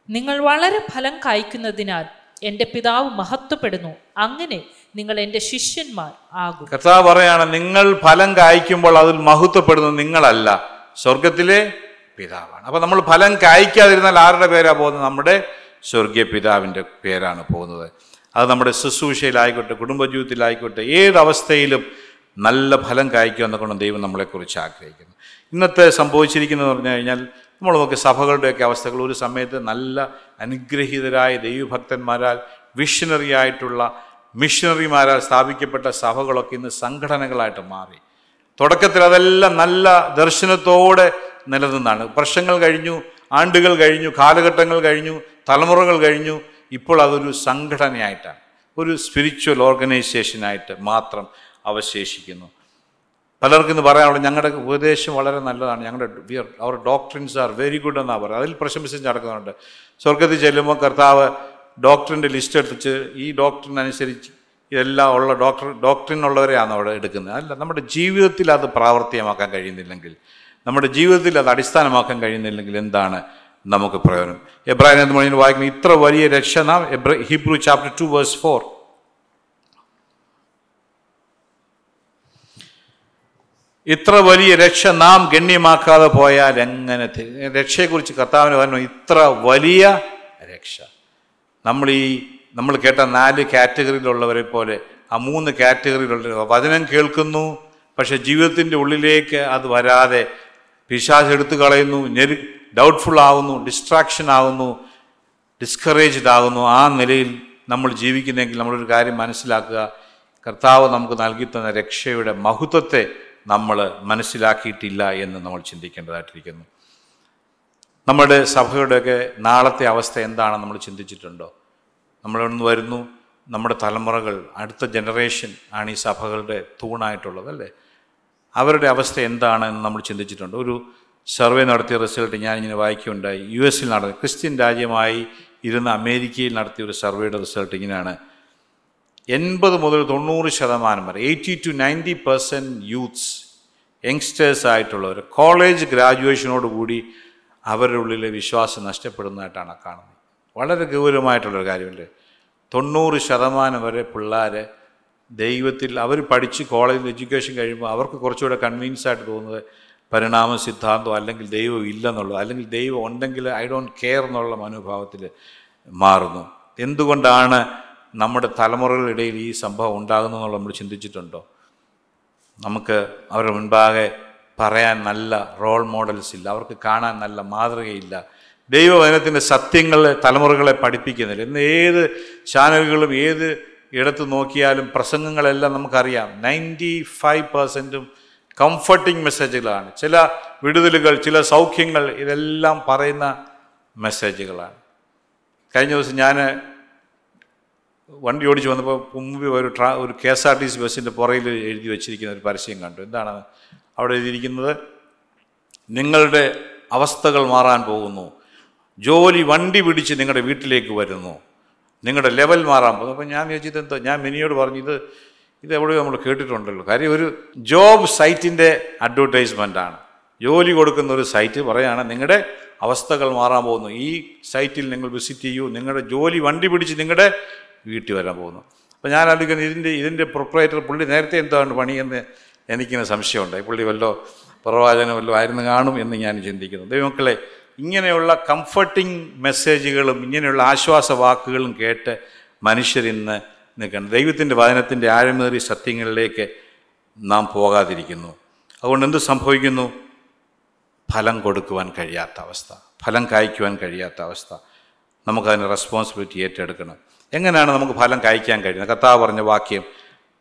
നിങ്ങൾ വളരെ ഫലം കായ്ക്കുന്നതിനാൽ എന്റെ പിതാവ് മഹത്വപ്പെടുന്നു. അങ്ങനെ നിങ്ങൾ എന്റെ ശിഷ്യന്മാർ ആകും. കർത്താവ് പറയാണ് നിങ്ങൾ ഫലം കായ്ക്കുമ്പോൾ അതിൽ മഹത്വപ്പെടുന്നത് നിങ്ങളല്ല സ്വർഗത്തിലെ പിതാവാണ്. അപ്പോൾ നമ്മൾ ഫലം കായ്ക്കാതിരുന്നാൽ ആരുടെ പേരാ പോകുന്നത്? നമ്മുടെ സ്വർഗീയ പിതാവിന്റെ പേരാണ് പോകുന്നത്. അത് നമ്മുടെ ശുശ്രൂഷയിലായിക്കോട്ടെ കുടുംബജീവിതത്തിലായിക്കോട്ടെ ഏതവസ്ഥയിലും നല്ല ഫലം കായ്ക്കുക എന്നൊക്കെ ദൈവം നമ്മളെക്കുറിച്ച് ആഗ്രഹിക്കുന്നത്. ഇന്നത്തെ സംഭവിച്ചിരിക്കുന്നതെന്ന് പറഞ്ഞു കഴിഞ്ഞാൽ നമ്മൾ നോക്കി സഭകളുടെയൊക്കെ അവസ്ഥകൾ ഒരു സമയത്ത് നല്ല അനുഗ്രഹീതരായ ദൈവഭക്തന്മാരാൽ വിഷണറി ആയിട്ടുള്ള മിഷണറിമാരാൽ സ്ഥാപിക്കപ്പെട്ട സഭകളൊക്കെ ഇന്ന് സംഘടനകളായിട്ട് മാറി. തുടക്കത്തിൽ അതെല്ലാം നല്ല ദർശനത്തോടെ നിലനിന്നാണ്. വർഷങ്ങൾ കഴിഞ്ഞു ആണ്ടുകൾ കഴിഞ്ഞു കാലഘട്ടങ്ങൾ കഴിഞ്ഞു തലമുറകൾ കഴിഞ്ഞു. ഇപ്പോൾ അതൊരു സംഘടനയായിട്ടാണ്. ഒരു സ്പിരിച്വൽ ഓർഗനൈസേഷനായിട്ട് മാത്രം അവശേഷിക്കുന്നു. പലർക്കും ഇന്ന് പറയാനുള്ളത് ഞങ്ങളുടെ ഉപദേശം വളരെ നല്ലതാണ്. ഞങ്ങളുടെ അവർ ഡോക്ടറിൻസ് ആർ വെരി ഗുഡ് എന്നാണ് പറയുന്നത് അതിൽ പ്രശംസിച്ച് നടക്കുന്നുണ്ട്. സ്വർഗത്തിൽ ചെല്ലുമ്പോൾ കർത്താവ് ഡോക്ടറിന്റെ ലിസ്റ്റ് എടുത്തിച്ച് ഈ ഡോക്ടറിനനുസരിച്ച് ഇതെല്ലാം ഉള്ള ഡോക്ടർ ഡോക്ടറിനുള്ളവരെയാണ് അവിടെ എടുക്കുന്നത്. അല്ല നമ്മുടെ ജീവിതത്തിൽ അത് പ്രാവർത്തികമാക്കാൻ കഴിയുന്നില്ലെങ്കിൽ നമ്മുടെ ജീവിതത്തിൽ അത് അടിസ്ഥാനമാക്കാൻ കഴിയുന്നില്ലെങ്കിൽ എന്താണ് നമുക്ക് പ്രയോജനം. എബ്രാഹിം എന്ന് പറയുന്നത് വായിക്കുന്ന ഇത്ര വലിയ രക്ഷ നാം Hebrew chapter two verse four ഇത്ര വലിയ രക്ഷ നാം ഗണ്യമാക്കാതെ പോയാൽ എങ്ങനെ രക്ഷയെക്കുറിച്ച് കർത്താവിന് പറഞ്ഞു ഇത്ര വലിയ രക്ഷ. നമ്മൾ ഈ നമ്മൾ കേട്ട നാല് കാറ്റഗറിയിലുള്ളവരെ പോലെ ആ മൂന്ന് കാറ്റഗറിയിലുള്ള വചനം കേൾക്കുന്നു പക്ഷെ ജീവിതത്തിന്റെ ഉള്ളിലേക്ക് അത് വരാതെ പിശാസ് എടുത്തു കളയുന്നു ഞെരു ഡൗട്ട്ഫുൾ ആകുന്നു ഡിസ്ട്രാക്ഷൻ ആകുന്നു ഡിസ്കറേജ്ഡ് ആകുന്നു. ആ നിലയിൽ നമ്മൾ ജീവിക്കുന്നെങ്കിൽ നമ്മളൊരു കാര്യം മനസ്സിലാക്കുക. കർത്താവ് നമുക്ക് നൽകി തന്ന രക്ഷയുടെ മഹത്വത്തെ നമ്മൾ മനസ്സിലാക്കിയിട്ടില്ല എന്ന് നമ്മൾ ചിന്തിക്കേണ്ടതായിട്ടിരിക്കുന്നു. നമ്മുടെ സഭയുടെയൊക്കെ നാളത്തെ അവസ്ഥ എന്താണെന്ന് നമ്മൾ ചിന്തിച്ചിട്ടുണ്ടോ? നമ്മളൊന്ന് വരുന്നു. നമ്മുടെ തലമുറകൾ അടുത്ത ജനറേഷൻ ആണ് ഈ സഭകളുടെ തൂണായിട്ടുള്ളത് അല്ലേ? അവരുടെ അവസ്ഥ എന്താണ് എന്ന് നമ്മൾ ചിന്തിച്ചിട്ടുണ്ട്. ഒരു സർവേ നടത്തിയ റിസൾട്ട് ഞാനിങ്ങനെ വായിക്കുകയുണ്ടായി. യു എസിൽ നടന്ന ക്രിസ്ത്യൻ രാജ്യമായി ഇരുന്ന അമേരിക്കയിൽ നടത്തിയ ഒരു സർവേയുടെ റിസൾട്ട് ഇങ്ങനെയാണ്. എൺപത് മുതൽ തൊണ്ണൂറ് ശതമാനം വരെ eighty to ninety percent youths youngsters ആയിട്ടുള്ളവർ college ഗ്രാജുവേഷനോടുകൂടി അവരുടെ ഉള്ളിലെ വിശ്വാസം നഷ്ടപ്പെടുന്നതായിട്ടാണ് കാണുന്നത്. വളരെ ഗൗരവമായിട്ടുള്ളൊരു കാര്യമല്ലേ തൊണ്ണൂറ് ശതമാനം വരെ പിള്ളേർ ദൈവത്തിൽ അവർ പഠിച്ച് കോളേജിൽ എഡ്യൂക്കേഷൻ കഴിയുമ്പോൾ അവർക്ക് കുറച്ചുകൂടെ കൺവീൻസ് ആയിട്ട് തോന്നുന്നത് പരിണാമ സിദ്ധാന്തം അല്ലെങ്കിൽ ദൈവം ഇല്ലെന്നുള്ളത് അല്ലെങ്കിൽ ദൈവം ഉണ്ടെങ്കിൽ ഐ ഡോണ്ട് കെയർ എന്നുള്ള മനോഭാവത്തിൽ മാറുന്നു. എന്തുകൊണ്ടാണ് നമ്മുടെ തലമുറകളിടയിൽ ഈ സംഭവം ഉണ്ടാകുന്നതെന്നുള്ള നമ്മൾ ചിന്തിച്ചിട്ടുണ്ടോ? നമുക്ക് അവരുടെ മുൻപാകെ പറയാൻ നല്ല റോൾ മോഡൽസ് ഇല്ല അവർക്ക് കാണാൻ നല്ല മാതൃകയില്ല. ദൈവവചനത്തിന്റെ സത്യങ്ങളെ തലമുറകളെ പഠിപ്പിക്കുന്നില്ല. ഇന്ന് ഏത് ചാനലുകളും ഏത് ഇടത്ത് നോക്കിയാലും പ്രസംഗങ്ങളെല്ലാം നമുക്കറിയാം. നയന്റി ഫൈവ് പെർസെന്റും കംഫർട്ടിങ് മെസ്സേജുകളാണ് ചില വിടുതലുകൾ ചില സൗഖ്യങ്ങൾ ഇതെല്ലാം പറയുന്ന മെസ്സേജുകളാണ് കഴിഞ്ഞ ദിവസം ഞാൻ വണ്ടി ഓടിച്ച് വന്നപ്പോൾ മുമ്പ് ഒരു ട്രാ ഒരു K S R T C ബസ്സിന്റെ പുറയിൽ എഴുതി വെച്ചിരിക്കുന്ന ഒരു പരസ്യം കണ്ടു. എന്താണ്? അവിടെ എഴുതിയിരിക്കുന്നത് നിങ്ങളുടെ അവസ്ഥകൾ മാറാൻ പോകുന്നു. ജോലി വണ്ടി പിടിച്ച് നിങ്ങളുടെ വീട്ടിലേക്ക് വരുന്നു. നിങ്ങളുടെ ലെവൽ മാറാൻ പോകുന്നു. അപ്പോൾ ഞാൻ ചോദിച്ചത് എന്താ? ഞാൻ മിനിയോട് പറഞ്ഞു ഇത് ഇത് എവിടെയോ നമ്മൾ കേട്ടിട്ടുണ്ടല്ലോ. കാര്യം ഒരു ജോബ് സൈറ്റിന്റെ അഡ്വർടൈസ്മെന്റാണ് ജോലി കൊടുക്കുന്ന ഒരു സൈറ്റ് പറയാണ് നിങ്ങളുടെ അവസ്ഥകൾ മാറാൻ പോകുന്നു. ഈ സൈറ്റിൽ നിങ്ങൾ വിസിറ്റ് ചെയ്യൂ. നിങ്ങളുടെ ജോലി വണ്ടി പിടിച്ച് നിങ്ങളുടെ വീട്ടിൽ വരാൻ പോകുന്നു. അപ്പോൾ ഞാൻ ആലോചിക്കുന്നത് ഇതിന്റെ ഇതിന്റെ പ്രൊപ്പറേറ്റർ പുള്ളി നേരത്തെ എന്താണ് പണിയെന്ന് എനിക്കിങ്ങനെ സംശയമുണ്ടായി പുള്ളി വല്ലോ പ്രവാചകനോ വല്ലോ ആയിരുന്നു കാണും എന്ന് ഞാൻ ചിന്തിക്കുന്നു. ദൈവമക്കളെ ഇങ്ങനെയുള്ള കംഫർട്ടിങ് മെസ്സേജുകളും ഇങ്ങനെയുള്ള ആശ്വാസ വാക്കുകളും കേട്ട് മനുഷ്യരിന്ന് നിൽക്കണം. ദൈവത്തിന്റെ വചനത്തിന്റെ ആഴമേറിയ സത്യങ്ങളിലേക്ക് നാം പോകാതിരിക്കുന്നു. അതുകൊണ്ട് എന്ത് സംഭവിക്കുന്നു? ഫലം കൊടുക്കുവാൻ കഴിയാത്ത അവസ്ഥ. ഫലം കായ്ക്കുവാൻ കഴിയാത്ത അവസ്ഥ. നമുക്കതിന് റെസ്പോൺസിബിലിറ്റി ഏറ്റെടുക്കണം. എങ്ങനെയാണ് നമുക്ക് ഫലം കായ്ക്കാൻ കഴിയുന്നത്? കർത്താവ് പറഞ്ഞ വാക്യം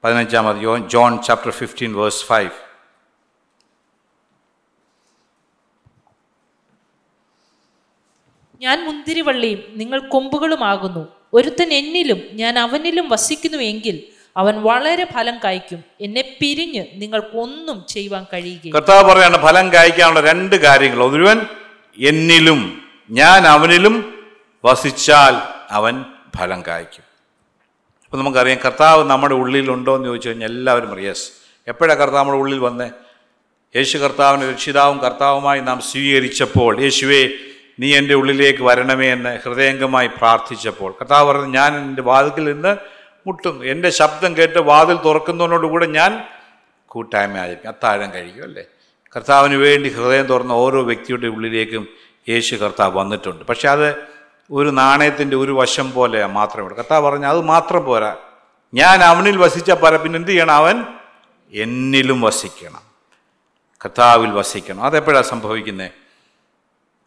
പതിനഞ്ചാമത് യോ John chapter fifteen verse five. ഞാൻ മുന്തിരിവള്ളിയും നിങ്ങൾ കൊമ്പുകളുമാകുന്നു. ഒരുത്തൻ എന്നിലും ഞാൻ അവനിലും വസിക്കുന്നു എങ്കിൽ അവൻ വളരെ ഫലം കായ്ക്കും. എന്നെ പിരിഞ്ഞ് നിങ്ങൾക്കൊന്നും ചെയ്യുവാൻ കഴിയുകയും കർത്താവ് പറയാണ് ഫലം കായ്ക്കാനുള്ള രണ്ട് കാര്യങ്ങൾ. ഒരുവൻ എന്നിലും ഞാൻ അവനിലും വസിച്ചാൽ അവൻ ഫലം കായ്ക്കും. അപ്പം നമുക്കറിയാം കർത്താവ് നമ്മുടെ ഉള്ളിലുണ്ടോ എന്ന് ചോദിച്ചു കഴിഞ്ഞാൽ എല്ലാവരും അറിയാസ് എപ്പോഴാണ് കർത്താവ് നമ്മുടെ ഉള്ളിൽ വന്നേ? യേശു കർത്താവിനെ രക്ഷിതാവും കർത്താവുമായി നാം സ്വീകരിച്ചപ്പോൾ. യേശുവേ നീ എന്റെ ഉള്ളിലേക്ക് വരണമേ എന്ന് ഹൃദയംഗമായി പ്രാർത്ഥിച്ചപ്പോൾ. കർത്താവ് പറഞ്ഞു ഞാൻ എന്റെ വാതിൽക്കിൽ നിന്ന് മുട്ടുന്നു എന്റെ ശബ്ദം കേട്ട് വാതിൽ തുറക്കുന്നതിനോടുകൂടെ ഞാൻ കൂട്ടായ്മ ആയിരിക്കും അത്താഴം കഴിക്കും അല്ലേ? കർത്താവിന് വേണ്ടി ഹൃദയം തുറന്ന ഓരോ വ്യക്തിയുടെ ഉള്ളിലേക്കും യേശു കർത്താവ് വന്നിട്ടുണ്ട്. പക്ഷെ അത് ഒരു നാണയത്തിന്റെ ഒരു വശം പോലെ മാത്രമേ ഉള്ളൂ. കർത്താവ് പറഞ്ഞു അത് മാത്രം പോരാ. ഞാൻ അവനിൽ വസിച്ച പല പിന്നെ എന്ത് ചെയ്യണം അവൻ? എന്നിലും വസിക്കണം. കർത്താവിൽ വസിക്കണം. അതെപ്പോഴാണ് സംഭവിക്കുന്നത്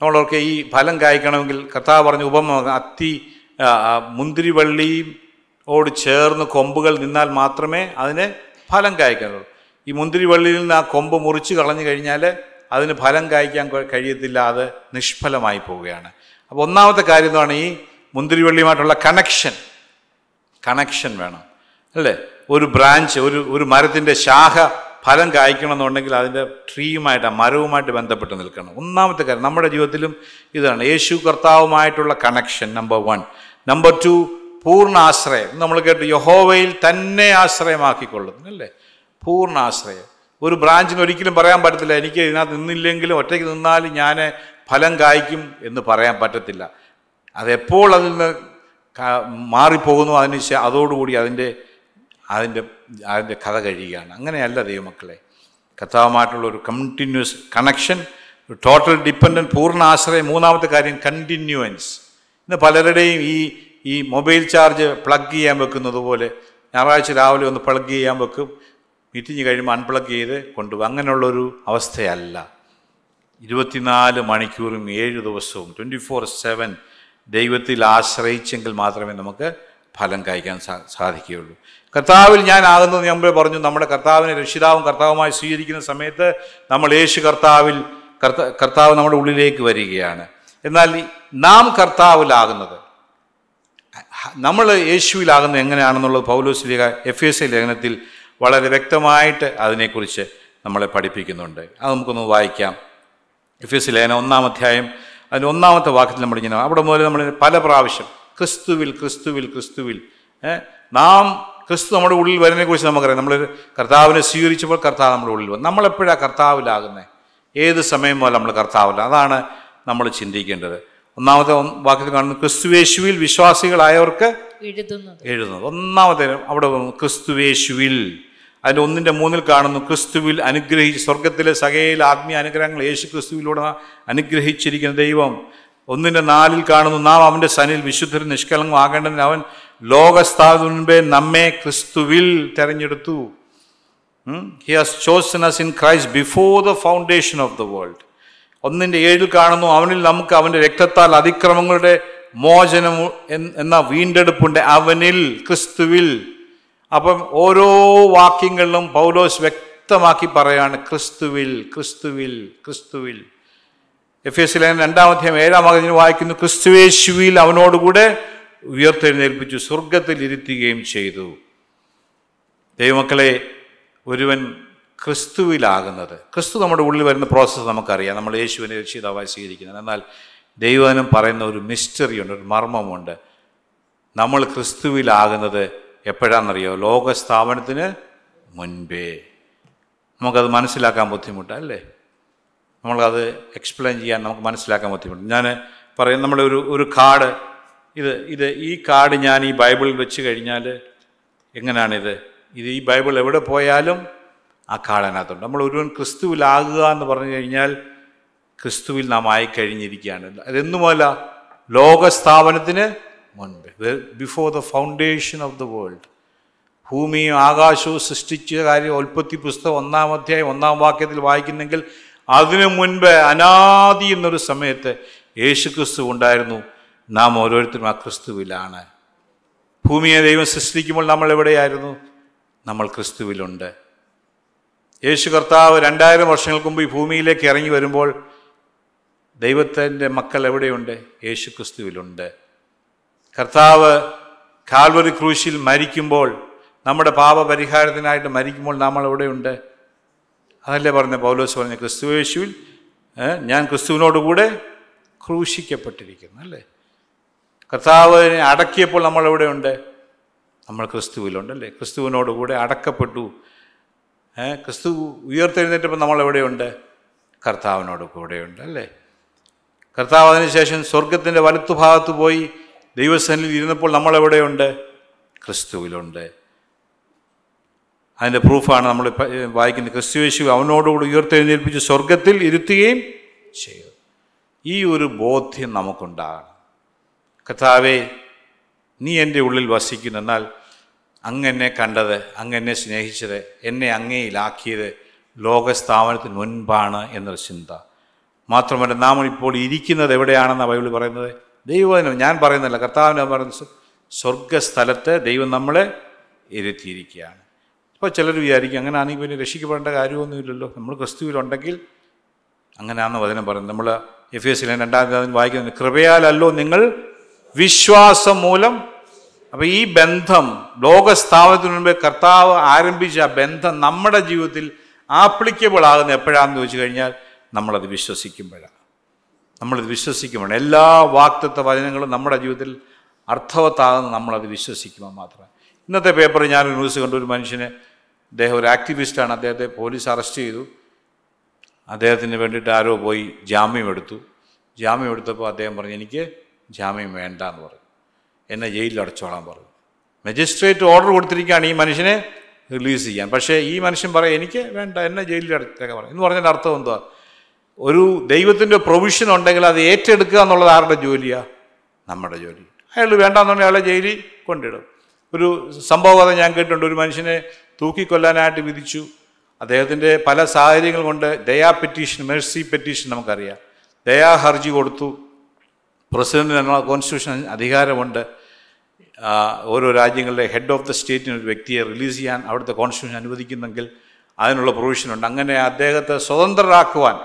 നമ്മളൊക്കെ ഈ ഫലം കായ്ക്കണമെങ്കിൽ കർത്താവ് പറഞ്ഞ ഉപമ അത്തി മുന്തിരിവള്ളിയും ഓട് ചേർന്ന് കൊമ്പുകൾ നിന്നാൽ മാത്രമേ അതിന് ഫലം കായ്ക്കാനുള്ളൂ. ഈ മുന്തിരിവള്ളിയിൽ നിന്ന് ആ കൊമ്പ് മുറിച്ച് കളഞ്ഞു കഴിഞ്ഞാൽ അതിന് ഫലം കായ്ക്കാൻ കഴിയത്തില്ല അത് നിഷ്ഫലമായി പോവുകയാണ്. അപ്പോൾ ഒന്നാമത്തെ കാര്യം എന്താണ്? ഈ മുന്തിരിവള്ളിയുമായിട്ടുള്ള കണക്ഷൻ കണക്ഷൻ വേണം. അല്ലേ? ഒരു ബ്രാഞ്ച് ഒരു ഒരു മരത്തിന്റെ ശാഖ ഫലം കായ്ക്കണമെന്നുണ്ടെങ്കിൽ അതിന്റെ ട്രീയുമായിട്ട് ആ മരവുമായിട്ട് ബന്ധപ്പെട്ട് നിൽക്കണം. ഒന്നാമത്തെ കാര്യം നമ്മുടെ ജീവിതത്തിലും ഇതാണ്. യേശു കർത്താവുമായിട്ടുള്ള connection number one number two പൂർണ ആശ്രയം. നമ്മൾ കേട്ട് യഹോവയിൽ തന്നെ ആശ്രയമാക്കിക്കൊള്ളുന്നു അല്ലേ? പൂർണ ആശ്രയം. ഒരു ബ്രാഞ്ചിന് ഒരിക്കലും പറയാൻ പറ്റത്തില്ല എനിക്ക് ഇതിനകത്ത് നിന്നില്ലെങ്കിലും ഒറ്റയ്ക്ക് നിന്നാൽ ഞാൻ ഫലം കായ്ക്കും എന്ന് പറയാൻ പറ്റത്തില്ല. അതെപ്പോൾ അതിൽ നിന്ന് മാറിപ്പോകുന്നു അതിന് അതോടുകൂടി അതിന്റെ അതിന്റെ അതിന്റെ കഥ കഴിയുകയാണ്. അങ്ങനെയല്ല ദൈവമക്കളെ. കഥാവുമായിട്ടുള്ള ഒരു കണ്ടിന്യൂസ് കണക്ഷൻ ടോട്ടൽ ഡിപ്പെൻഡന്റ് പൂർണ ആശ്രയം മൂന്നാമത്തെ കാര്യം കണ്ടിന്യൂവൻസ് ഇന്ന് പലരുടെയും ഈ ഈ മൊബൈൽ ചാർജ് പ്ലഗ് ചെയ്യാൻ വെക്കുന്നത് പോലെ ഞായറാഴ്ച രാവിലെ ഒന്ന് പ്ലഗ് ചെയ്യാൻ വെക്കും. മീറ്റിംഗ് കഴിയുമ്പോൾ അൺപ്ലഗ് ചെയ്ത് കൊണ്ടുപോകും. അങ്ങനെയുള്ളൊരു അവസ്ഥയല്ല. ഇരുപത്തിനാല് മണിക്കൂറും ഏഴ് ദിവസവും ട്വന്റി ഫോർ സെവൻ ദൈവത്തിൽ ആശ്രയിച്ചെങ്കിൽ മാത്രമേ നമുക്ക് ഫലം കായ്ക്കാൻ സാധിക്കുകയുള്ളൂ. കർത്താവിൽ ഞാൻ ആകുന്നത് നമ്മൾ പറഞ്ഞു. നമ്മുടെ കർത്താവിനെ രക്ഷിതാവും കർത്താവുമായി സ്വീകരിക്കുന്ന സമയത്ത് നമ്മൾ യേശു കർത്താവിൽ കർത്ത കർത്താവ് നമ്മുടെ ഉള്ളിലേക്ക് വരികയാണ്. എന്നാൽ നാം കർത്താവിലാകുന്നത് നമ്മൾ യേശുവിലാകുന്നത് എങ്ങനെയാണെന്നുള്ളത് പൗലോസ് എഫ് എസ് എ ലേഖനത്തിൽ വളരെ വ്യക്തമായിട്ട് അതിനെക്കുറിച്ച് നമ്മളെ പഠിപ്പിക്കുന്നുണ്ട്. അത് നമുക്കൊന്ന് വായിക്കാം. എഫ് എസ് ലേഖനം ഒന്നാം അധ്യായം അതിന്റെ ഒന്നാമത്തെ വാക്യത്തിൽ നമ്മളിങ്ങനെ അവിടെ മുതൽ നമ്മൾ പല പ്രാവശ്യം ക്രിസ്തുവിൽ ക്രിസ്തുവിൽ ക്രിസ്തുവിൽ നാം ക്രിസ്തു നമ്മുടെ ഉള്ളിൽ വരുന്നതിനെക്കുറിച്ച് നമുക്കറിയാം. നമ്മൾ കർത്താവിനെ സ്വീകരിച്ചപ്പോൾ കർത്താവ് നമ്മുടെ ഉള്ളിൽ വന്നു. നമ്മളെപ്പോഴാണ് കർത്താവിലാകുന്നത് ഏത് സമയം പോലെ നമ്മൾ കർത്താവില്ല അതാണ് നമ്മൾ ചിന്തിക്കേണ്ടത്. ഒന്നാമത്തെ വാക്യത്തിൽ കാണുന്നത് ക്രിസ്തുവേശുവിൽ വിശ്വാസികളായവർക്ക് എഴുതുന്നത്. ഒന്നാമത്തെ അവിടെ ക്രിസ്തുവേശുവിൽ. അതിന്റെ ഒന്നിന്റെ മൂന്നിൽ കാണുന്നു ക്രിസ്തുവിൽ അനുഗ്രഹിച്ച് സ്വർഗത്തിലെ സകയിൽ ആത്മീയ അനുഗ്രഹങ്ങൾ യേശു ക്രിസ്തുവിലൂടെ അനുഗ്രഹിച്ചിരിക്കുന്ന ദൈവം. ഒന്നിന്റെ നാലിൽ കാണുന്നു നാം അവന്റെ സനിൽ വിശുദ്ധരും നിഷ്കളങ്കം ആകേണ്ടതിന് അവൻ ലോകസ്ഥാപന മുൻപേ നമ്മെ ക്രിസ്തുവിൽ തെരഞ്ഞെടുത്തു. He has chosen us in Christ before the foundation of the world ഒന്നിന്റെ ഏഴിൽ കാണുന്നു അവനിൽ നമുക്ക് അവന്റെ രക്തത്താൽ അതിക്രമങ്ങളുടെ മോചനം എന്ന വീണ്ടെടുപ്പുണ്ട് അവനിൽ ക്രിസ്തുവിൽ. അപ്പം ഓരോ വാക്യങ്ങളിലും പൗലോസ് വ്യക്തമാക്കി പറയാണ് ക്രിസ്തുവിൽ ക്രിസ്തുവിൽ ക്രിസ്തുവിൽ. എഫ് എസ് ലൈൻ രണ്ടാമധ്യം ഏഴാം വാക്യത്തിന് വായിക്കുന്നു ക്രിസ്തുവേശുവിൽ അവനോടുകൂടെ ഉയർത്തെഴുന്നേൽപ്പിച്ചു സ്വർഗത്തിൽ ഇരുത്തുകയും ചെയ്തു. ദൈവമക്കളെ ഒരുവൻ ക്രിസ്തുവിലാകുന്നത്. ക്രിസ്തു നമ്മുടെ ഉള്ളിൽ വരുന്ന പ്രോസസ്സ് നമുക്കറിയാം. നമ്മൾ യേശുവിനെ രക്ഷിതാവായി സ്വീകരിക്കുന്നത്. എന്നാൽ ദൈവനം പറയുന്ന ഒരു മിസ്റ്ററി ഉണ്ട് ഒരു മർമ്മമുണ്ട്. നമ്മൾ ക്രിസ്തുവിലാകുന്നത് എപ്പോഴാണെന്നറിയോ? ലോകസ്ഥാപനത്തിന് മുൻപേ. നമുക്കത് മനസ്സിലാക്കാൻ ബുദ്ധിമുട്ടല്ലേ നമ്മളത് എക്സ്പ്ലെയിൻ ചെയ്യാൻ നമുക്ക് മനസ്സിലാക്കാൻ ബുദ്ധിമുട്ട്. ഞാൻ പറയും നമ്മളൊരു ഒരു കാർഡ് ഇത് ഇത് ഈ കാർഡ് ഞാൻ ഈ ബൈബിളിൽ വെച്ച് കഴിഞ്ഞാൽ എങ്ങനെയാണിത് ഇത് ഈ ബൈബിൾ എവിടെ പോയാലും ആ കാർഡ് അതിനകത്തുണ്ട്. നമ്മൾ ഒരുവൻ ക്രിസ്തുവിലാകുക എന്ന് പറഞ്ഞു കഴിഞ്ഞാൽ ക്രിസ്തുവിൽ നാം ആയിക്കഴിഞ്ഞിരിക്കുകയാണ്. അതെന്നുമല്ല ലോകസ്ഥാപനത്തിന് മുൻപ്. Before the foundation of the world ഭൂമിയും ആകാശവും സൃഷ്ടിച്ച കാര്യം ഉൽപ്പത്തി പുസ്തകം ഒന്നാം അധ്യായം ഒന്നാം വാക്യത്തിൽ വായിക്കുന്നെങ്കിൽ അതിനു മുൻപ് അനാദി എന്നൊരു സമയത്ത് യേശു ക്രിസ്തു ഉണ്ടായിരുന്നു. നാം ഓരോരുത്തരും ആ ക്രിസ്തുവിലാണ്. ഭൂമിയെ ദൈവം സൃഷ്ടിക്കുമ്പോൾ നമ്മൾ എവിടെയായിരുന്നു? നമ്മൾ ക്രിസ്തുവിലുണ്ട്. യേശു കർത്താവ് രണ്ടായിരം വർഷങ്ങൾക്ക് മുമ്പ് ഈ ഭൂമിയിലേക്ക് ഇറങ്ങി വരുമ്പോൾ ദൈവത്തിന്റെ മക്കൾ എവിടെയുണ്ട്? യേശു ക്രിസ്തുവിലുണ്ട്. കർത്താവ് കാൽവറി ക്രൂശിൽ മരിക്കുമ്പോൾ നമ്മുടെ പാപപരിഹാരത്തിനായിട്ട് മരിക്കുമ്പോൾ നമ്മൾ എവിടെയുണ്ട്? അതല്ലേ പറഞ്ഞ പൗലോസ് പറഞ്ഞ ക്രിസ്തുവേശുവിൽ ഞാൻ ക്രിസ്തുവിനോടുകൂടെ ക്രൂശിക്കപ്പെട്ടിരിക്കുന്നു അല്ലേ? കർത്താവിനെ അടക്കിയപ്പോൾ നമ്മൾ എവിടെയുണ്ട് നമ്മൾ ക്രിസ്തുവിലുണ്ടല്ലേ? ക്രിസ്തുവിനോടുകൂടെ അടക്കപ്പെട്ടു. ക്രിസ്തു ഉയർത്തെഴുന്നേറ്റപ്പോൾ നമ്മൾ എവിടെയുണ്ട് കർത്താവിനോട് കൂടെയുണ്ട് അല്ലേ? കർത്താവ് അതിനുശേഷം സ്വർഗത്തിന്റെ വലത്തുഭാഗത്ത് പോയി ദൈവസനിൽ ഇരുന്നപ്പോൾ നമ്മൾ എവിടെയുണ്ട് ക്രിസ്തുവിലുണ്ട്. അതിന്റെ പ്രൂഫാണ് നമ്മൾ വായിക്കുന്നത്. ക്രിസ്തു യേശു അവനോടുകൂടി ഉയർത്തെഴുന്നേൽപ്പിച്ച് സ്വർഗത്തിൽ ഇരുത്തുകയും ചെയ്തു. ഈ ഒരു ബോധ്യം നമുക്കുണ്ടാകണം. കർത്താവേ നീ എന്റെ ഉള്ളിൽ വസിക്കുന്നു എന്നാൽ അങ്ങെന്നെ കണ്ടത് അങ്ങെന്നെ സ്നേഹിച്ചത് എന്നെ അങ്ങയിലാക്കിയത് ലോകസ്ഥാപനത്തിന് മുൻപാണ് എന്നൊരു ചിന്ത. മാത്രമല്ല നാം ഇപ്പോൾ ഇരിക്കുന്നത് എവിടെയാണെന്നാണ് ബൈബിൾ പറയുന്നത്? ദൈവം ഞാൻ പറയുന്നില്ല കർത്താവിനെ പറയുന്നത് സ്വ- സ്വർഗസ്ഥലത്ത് ദൈവം നമ്മളെ ഇരുത്തിയിരിക്കുകയാണ്. ഇപ്പോൾ ചിലർ വിചാരിക്കും അങ്ങനെ ആണെങ്കിൽ പിന്നെ രക്ഷിക്കപ്പെടേണ്ട കാര്യമൊന്നുമില്ലല്ലോ. നമ്മൾ ക്രിസ്തുവിലുണ്ടെങ്കിൽ അങ്ങനെയാണെന്ന് വചനം പറയുന്നത്. നമ്മൾ എഫ് എസ് രണ്ടാം വായിക്കുന്നത് കൃപയാലല്ലോ നിങ്ങൾ വിശ്വാസം മൂലം. അപ്പോൾ ഈ ബന്ധം ലോകസ്ഥാപനത്തിന് മുൻപ് കർത്താവ് ആരംഭിച്ച ആ ബന്ധം നമ്മുടെ ജീവിതത്തിൽ ആപ്ലിക്കബിൾ ആകുന്ന എപ്പോഴാണെന്ന് ചോദിച്ചു കഴിഞ്ഞാൽ നമ്മളത് വിശ്വസിക്കുമ്പോഴാണ്. നമ്മളത് വിശ്വസിക്കുമ്പോൾ എല്ലാ വാക്തത്വ വചനങ്ങളും നമ്മുടെ ജീവിതത്തിൽ അർത്ഥവത്താകുന്ന നമ്മളത് വിശ്വസിക്കുമ്പോൾ മാത്രം. ഇന്നത്തെ പേപ്പറിൽ ഞാൻ ന്യൂസ് കണ്ടു. ഒരു മനുഷ്യനെ അദ്ദേഹം ഒരു ആക്ടിവിസ്റ്റാണ് അദ്ദേഹത്തെ പോലീസ് അറസ്റ്റ് ചെയ്തു. അദ്ദേഹത്തിന് വേണ്ടിയിട്ട് ആരോ പോയി ജാമ്യം എടുത്തു. ജാമ്യം എടുത്തപ്പോൾ അദ്ദേഹം പറഞ്ഞു എനിക്ക് ജാമ്യം വേണ്ട എന്ന് പറഞ്ഞു എന്നെ ജയിലിൽ അടച്ചോളാൻ പറഞ്ഞു മജിസ്ട്രേറ്റ് ഓർഡർ കൊടുത്തിരിക്കുകയാണ് ഈ മനുഷ്യനെ റിലീസ് ചെയ്യാൻ. പക്ഷേ ഈ മനുഷ്യൻ പറയും എനിക്ക് വേണ്ട എന്നെ ജയിലിൽ അടച്ചേക്കാൻ പറയും. എന്ന് പറഞ്ഞതിന്റെ അർത്ഥം എന്തുവാ? ഒരു ദൈവത്തിന്റെ പ്രൊവിഷൻ ഉണ്ടെങ്കിൽ അത് ഏറ്റെടുക്കുക എന്നുള്ളത് ആരുടെ ജോലിയാണ് നമ്മുടെ ജോലി. അയാൾ വേണ്ടാന്നുണ്ടെങ്കിൽ അയാളെ ജയിലിൽ കൊണ്ടിടും. ഒരു സംഭവകഥ ഞാൻ കേട്ടിട്ടുണ്ട്. ഒരു മനുഷ്യനെ തൂക്കിക്കൊല്ലാനായിട്ട് വിധിച്ചു. അദ്ദേഹത്തിന്റെ പല സാഹചര്യങ്ങൾ കൊണ്ട് ദയാ പെറ്റീഷൻ മെഴ്സി പെറ്റീഷൻ നമുക്കറിയാം. ദയാ ഹർജി കൊടുത്തു. പ്രസിഡന്റിന് കോൺസ്റ്റിറ്റ്യൂഷൻ അധികാരമുണ്ട്. ഓരോ രാജ്യങ്ങളിലെ ഹെഡ് ഓഫ് ദ സ്റ്റേറ്റിന് ഒരു വ്യക്തിയെ റിലീസ് ചെയ്യാൻ അവിടുത്തെ കോൺസ്റ്റിറ്റ്യൂഷൻ അനുവദിക്കുന്നെങ്കിൽ അതിനുള്ള പ്രൊവിഷനുണ്ട് അങ്ങനെ അദ്ദേഹത്തെ സ്വതന്ത്രരാക്കുവാൻ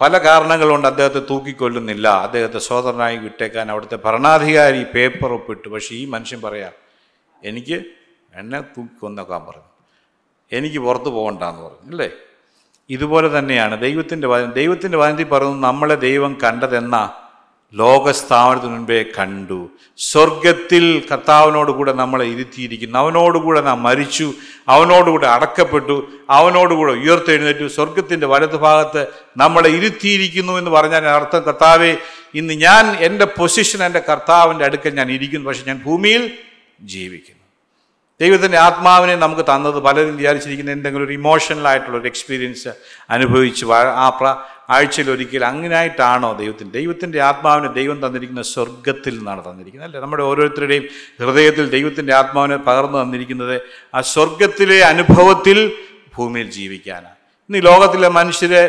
പല കാരണങ്ങളുണ്ട് അദ്ദേഹത്തെ തൂക്കിക്കൊല്ലുന്നില്ല. അദ്ദേഹത്തെ സ്വതന്ത്രനായി വിട്ടേക്കാൻ അവിടുത്തെ ഭരണാധികാരി പേപ്പർ ഒപ്പിട്ടു. പക്ഷേ ഈ മനുഷ്യൻ പറയാം എനിക്ക് എന്നെ തൂക്കിക്കൊന്നേക്കാൻ പറഞ്ഞു. എനിക്ക് പുറത്ത് പോകണ്ടെന്ന് പറഞ്ഞു. അല്ലേ? ഇതുപോലെ തന്നെയാണ് ദൈവത്തിന്റെ വചനം. ദൈവത്തിന്റെ വചനത്തിൽ പറയുന്നത് നമ്മളെ ദൈവം കണ്ടതെന്ന? ലോകസ്ഥാപനത്തിന് മുൻപേ കണ്ടു. സ്വർഗത്തിൽ കർത്താവിനോടുകൂടെ നമ്മളെ ഇരുത്തിയിരിക്കുന്നു. അവനോടുകൂടെ നാം മരിച്ചു. അവനോടുകൂടെ അടക്കപ്പെട്ടു. അവനോടുകൂടെ ഉയർത്തെഴുന്നേറ്റു. സ്വർഗത്തിന്റെ വലതുഭാഗത്ത് നമ്മളെ ഇരുത്തിയിരിക്കുന്നു എന്ന് പറഞ്ഞാൽ അർത്ഥം കർത്താവെ ഇന്ന് ഞാൻ എന്റെ പൊസിഷൻ എന്റെ കർത്താവിന്റെ അടുക്കൽ ഞാൻ ഇരിക്കുന്നു. പക്ഷെ ഞാൻ ഭൂമിയിൽ ജീവിക്കുന്നു. ദൈവത്തിന്റെ ആത്മാവിനെ നമുക്ക് തന്നത് പലരും വിചാരിച്ചിരിക്കുന്ന എന്തെങ്കിലും ഒരു ഇമോഷണലായിട്ടുള്ള ഒരു എക്സ്പീരിയൻസ് അനുഭവിച്ച് ആ ആഴ്ചയിൽ ഒരിക്കൽ അങ്ങനെയായിട്ടാണോ ദൈവത്തിന് ദൈവത്തിന്റെ ആത്മാവിനെ ദൈവം തന്നിരിക്കുന്ന സ്വർഗത്തിൽ നിന്നാണ് തന്നിരിക്കുന്നത്. അല്ലേ? നമ്മുടെ ഓരോരുത്തരുടെയും ഹൃദയത്തിൽ ദൈവത്തിന്റെ ആത്മാവിനെ പകർന്നു തന്നിരിക്കുന്നത് ആ സ്വർഗത്തിലെ അനുഭവത്തിൽ ഭൂമിയിൽ ജീവിക്കാനാണ്. ഇന്ന് ലോകത്തിലെ മനുഷ്യരെ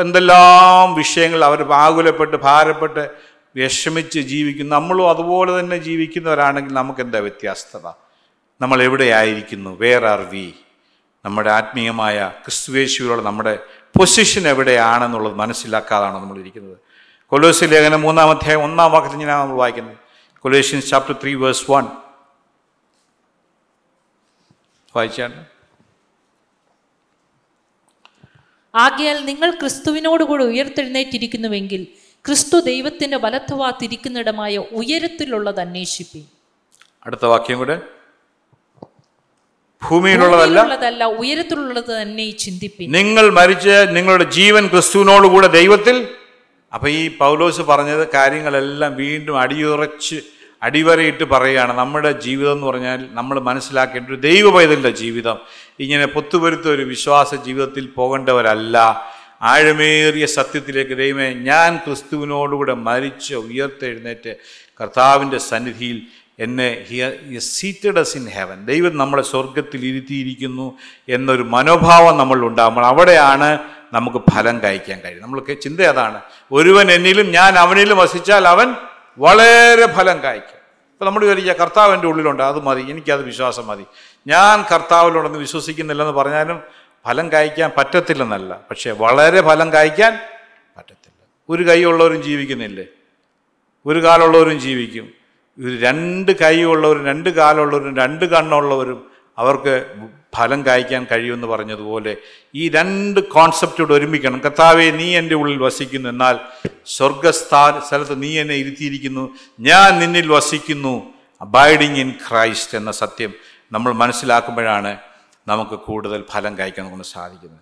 എന്തെല്ലാം വിഷയങ്ങൾ അവർ ആകുലപ്പെട്ട് ഭാരപ്പെട്ട് വിഷമിച്ച് ജീവിക്കുന്നു നമ്മളും അതുപോലെ തന്നെ ജീവിക്കുന്നവരാണെങ്കിൽ നമുക്ക് എന്താ വ്യത്യാസ്തത നമ്മൾ എവിടെയായിരിക്കുന്നു? വേർ ആർ വി നമ്മുടെ ആത്മീയമായ ക്രിസ്തുവേശുവിലുള്ള നമ്മുടെ പൊസിഷൻ എവിടെയാണെന്നുള്ളത് മനസ്സിലാക്കാതാണ് നമ്മൾ ഇരിക്കുന്നത്. കൊലോസി ലേഖനം മൂന്നാം അധ്യായം ഒന്നാം വാക്യത്തിൽ ഞാൻ നമ്മൾ വായിക്കുന്നത്. Colossians chapter three verse one വായിച്ചാണ്. ആകയാൽ നിങ്ങൾ ക്രിസ്തുവിനോടുകൂടെ ഉയർത്തെഴുന്നേറ്റിരിക്കുന്നുവെങ്കിൽ ക്രിസ്തു ദൈവത്തിന്റെ വലത്തുവാത്തിരിക്കുന്നിടമായ ഉയരത്തിലുള്ളത് അന്വേഷിപ്പി അടുത്ത വാക്യം കൂടെ. ഭൂമിയിലുള്ളതല്ല ഉയരത്തിലുള്ളത് തന്നെ ചിന്തിപ്പിൻ. നിങ്ങൾ മരിച്ച് നിങ്ങളുടെ ജീവൻ ക്രിസ്തുവിനോടുകൂടെ ദൈവത്തിൽ. അപ്പൊ ഈ പൗലോസ് പറഞ്ഞത് കാര്യങ്ങളെല്ലാം വീണ്ടും അടിയുറച്ച് അടിവരയിട്ട് പറയുകയാണ്. നമ്മുടെ ജീവിതം എന്ന് പറഞ്ഞാൽ നമ്മൾ മനസ്സിലാക്കേണ്ട ഒരു ദൈവ പൈതലിന്റെ ജീവിതം. ഇങ്ങനെ പൊത്തുപൊരുത്ത ഒരു വിശ്വാസ ജീവിതത്തിൽ പോകേണ്ടവരല്ല. ആഴമേറിയ സത്യത്തിലേക്ക് ദൈവമേ ഞാൻ ക്രിസ്തുവിനോടുകൂടെ മരിച്ച് ഉയർത്തെഴുന്നേറ്റ് കർത്താവിന്റെ സന്നിധിയിൽ എന്നെ സീറ്റഡ് അസ് ഇൻ ഹെവൻ ദൈവം നമ്മളെ സ്വർഗത്തിൽ ഇരുത്തിയിരിക്കുന്നു എന്നൊരു മനോഭാവം നമ്മൾ ഉണ്ടാകുമ്പോൾ അവിടെയാണ് നമുക്ക് ഫലം കഴിക്കാൻ കഴിയും നമ്മൾക്ക് ചിന്ത അതാണ്. ഒരുവൻ എന്നിലും ഞാൻ അവനിലും വസിച്ചാൽ അവൻ വളരെ ഫലം കായ്ക്കും. ഇപ്പം നമ്മൾ വിചാരിക്കുക കർത്താവ് എന്റെ ഉള്ളിലുണ്ട് അത് മതി എനിക്കത് വിശ്വാസം മതി. ഞാൻ കർത്താവിലുണ്ടെന്ന് വിശ്വസിക്കുന്നില്ലെന്ന് പറഞ്ഞാലും ഫലം കായ്ക്കാൻ പറ്റത്തില്ലെന്നല്ല. പക്ഷേ വളരെ ഫലം കായ്ക്കാൻ പറ്റത്തില്ല. ഒരു കൈയുള്ളവരും ജീവിക്കുന്നില്ലേ? ഒരു കാലുള്ളവരും ജീവിക്കും. ഒരു രണ്ട് കൈയുള്ളവരും രണ്ട് കാലുള്ളവരും രണ്ട് കണ്ണുള്ളവരും അവർക്ക് ഫലം കായ്ക്കാൻ കഴിയുമെന്ന് പറഞ്ഞതുപോലെ ഈ രണ്ട് കോൺസെപ്റ്റോട് ഒരുമിക്കണം. കർത്താവെ നീ എന്റെ ഉള്ളിൽ വസിക്കുന്നു. എന്നാൽ സ്വർഗസ്ഥാ സ്ഥലത്ത് നീ എന്നെ ഇരുത്തിയിരിക്കുന്നു. ഞാൻ നിന്നിൽ വസിക്കുന്നു. അബൈഡിങ് ഇൻ ക്രൈസ്റ്റ് എന്ന സത്യം നമ്മൾ മനസ്സിലാക്കുമ്പോഴാണ് നമുക്ക് കൂടുതൽ ഫലം കായ്ക്കാൻ കൊണ്ട് സാധിക്കുന്നത്.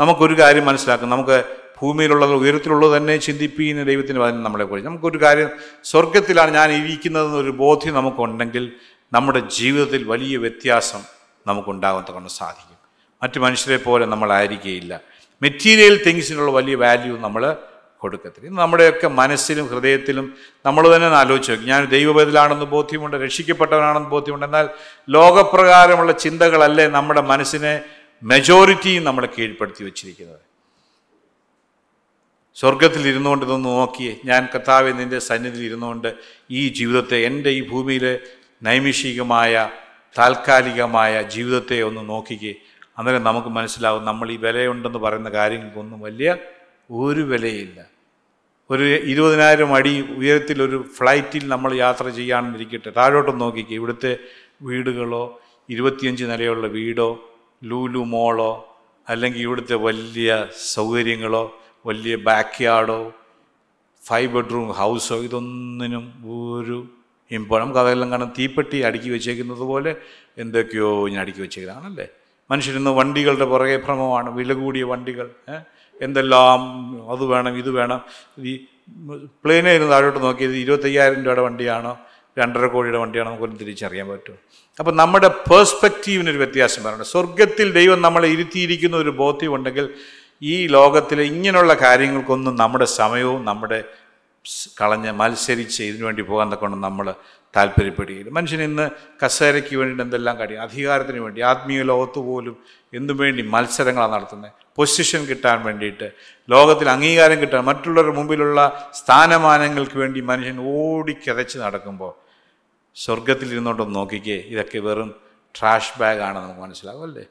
നമുക്കൊരു കാര്യം മനസ്സിലാക്കും. നമുക്ക് ഭൂമിയിലുള്ളത് ഉയരത്തിലുള്ളത് തന്നെ ചിന്തിപ്പിക്കുന്ന ദൈവത്തിന് വചനം നമ്മളെ കുറിച്ച് നമുക്കൊരു കാര്യം സ്വർഗത്തിലാണ് ഞാൻ ഇരിക്കുന്നതെന്നൊരു ബോധ്യം നമുക്കുണ്ടെങ്കിൽ നമ്മുടെ ജീവിതത്തിൽ വലിയ വ്യത്യാസം നമുക്കുണ്ടാകാൻ കൊണ്ട് സാധിക്കും. മറ്റു മനുഷ്യരെ പോലെ നമ്മളായിരിക്കുകയില്ല മെറ്റീരിയൽ തിങ്സിനുള്ള വലിയ വാല്യൂ നമ്മൾ കൊടുക്കത്തില്ല. നമ്മുടെയൊക്കെ മനസ്സിലും ഹൃദയത്തിലും നമ്മൾ തന്നെ ആലോചിച്ച് നോക്കി. ഞാൻ ദൈവബദലാണെന്ന് ബോധ്യമുണ്ട് രക്ഷിക്കപ്പെട്ടവനാണെന്ന് ബോധ്യമുണ്ട്. എന്നാൽ ലോകപ്രകാരമുള്ള ചിന്തകളല്ലേ നമ്മുടെ മനസ്സിനെ മെജോറിറ്റിയും നമ്മളെ കീഴ്പ്പെടുത്തി വെച്ചിരിക്കുന്നത്? സ്വർഗത്തിൽ ഇരുന്നുകൊണ്ട് ഇതൊന്ന് നോക്കിയേ. ഞാൻ കർത്താവ് നിന്റെ സന്നിധിയിൽ ഇരുന്നുകൊണ്ട് ഈ ജീവിതത്തെ എന്റെ ഈ ഭൂമിയിലെ നൈമിഷികമായ താൽക്കാലികമായ ജീവിതത്തെ ഒന്ന് നോക്കിക്കേ. അന്നേരം നമുക്ക് മനസ്സിലാവും നമ്മൾ ഈ വിലയുണ്ടെന്ന് പറയുന്ന കാര്യങ്ങൾക്കൊന്നും വലിയ ഒരു വിലയില്ല. ഒരു ഇരുപതിനായിരം അടി ഉയരത്തിൽ ഒരു ഫ്ലൈറ്റിൽ നമ്മൾ യാത്ര ചെയ്യാണെന്നിരിക്കട്ടെ താഴോട്ട് നോക്കിക്കേ. ഇവിടുത്തെ വീടുകളോ ഇരുപത്തിയഞ്ച് നിലയുള്ള വീടോ ലൂലു മോളോ അല്ലെങ്കിൽ ഇവിടുത്തെ വലിയ സൗകര്യങ്ങളോ വലിയ ബാക്ക് യാർഡോ ഫൈവ് ബെഡ്റൂം ഹൗസോ ഇതൊന്നിനും ഒരു ഇമ്പോൾ നമുക്ക് കാരണം തീപ്പെട്ടി അടുക്കി വെച്ചേക്കുന്നത് പോലെ എന്തൊക്കെയോ ഞാൻ അടുക്കി വെച്ചേക്കുന്നതാണല്ലേ? മനുഷ്യരിന്ന് വണ്ടികളുടെ പുറകെ ഭ്രമമാണ്. വില കൂടിയ വണ്ടികൾ എന്തെല്ലാം അത് വേണം ഇത് വേണം. ഈ പ്ലെയിനെ ഇരുന്ന് താഴോട്ട് നോക്കിയത്. ഇരുപത്തയ്യായിരം രൂപയുടെ വണ്ടിയാണോ രണ്ടര കോടിയുടെ വണ്ടിയാണോ നമുക്കൊന്നും തിരിച്ചറിയാൻ പറ്റും. അപ്പം നമ്മുടെ പേഴ്സ്പെക്റ്റീവിനൊരു വ്യത്യാസം വരണം സ്വർഗത്തിൽ ദൈവം നമ്മളെ ഇരുത്തിയിരിക്കുന്ന ഒരു ബോധ്യമുണ്ടെങ്കിൽ ഈ ലോകത്തിലെ ഇങ്ങനെയുള്ള കാര്യങ്ങൾക്കൊന്നും നമ്മുടെ സമയവും നമ്മുടെ കളഞ്ഞ് മത്സരിച്ച് ഇതിനു വേണ്ടി പോകാൻ തക്കൊണ്ട് നമ്മൾ താല്പര്യപ്പെടുകയില്ല. മനുഷ്യൻ ഇന്ന് കസേരയ്ക്ക് വേണ്ടി എന്തെല്ലാം കഴിയും അധികാരത്തിന് വേണ്ടി ആത്മീയ ലോകത്ത് പോലും എന്തും വേണ്ടി മത്സരങ്ങളാണ് നടത്തുന്നത് പൊസിഷൻ കിട്ടാൻ വേണ്ടിയിട്ട് ലോകത്തിൽ അംഗീകാരം കിട്ടാൻ മറ്റുള്ളവരുടെ മുമ്പിലുള്ള സ്ഥാനമാനങ്ങൾക്ക് വേണ്ടി മനുഷ്യൻ ഓടിക്കതച്ച് നടക്കുമ്പോൾ സ്വർഗത്തിൽ ഇരുന്നോണ്ടൊന്ന് നോക്കിക്കേ ഇതൊക്കെ വെറും ട്രാഷ് ബാഗാണ് നമുക്ക് മനസ്സിലാവും അല്ലേ?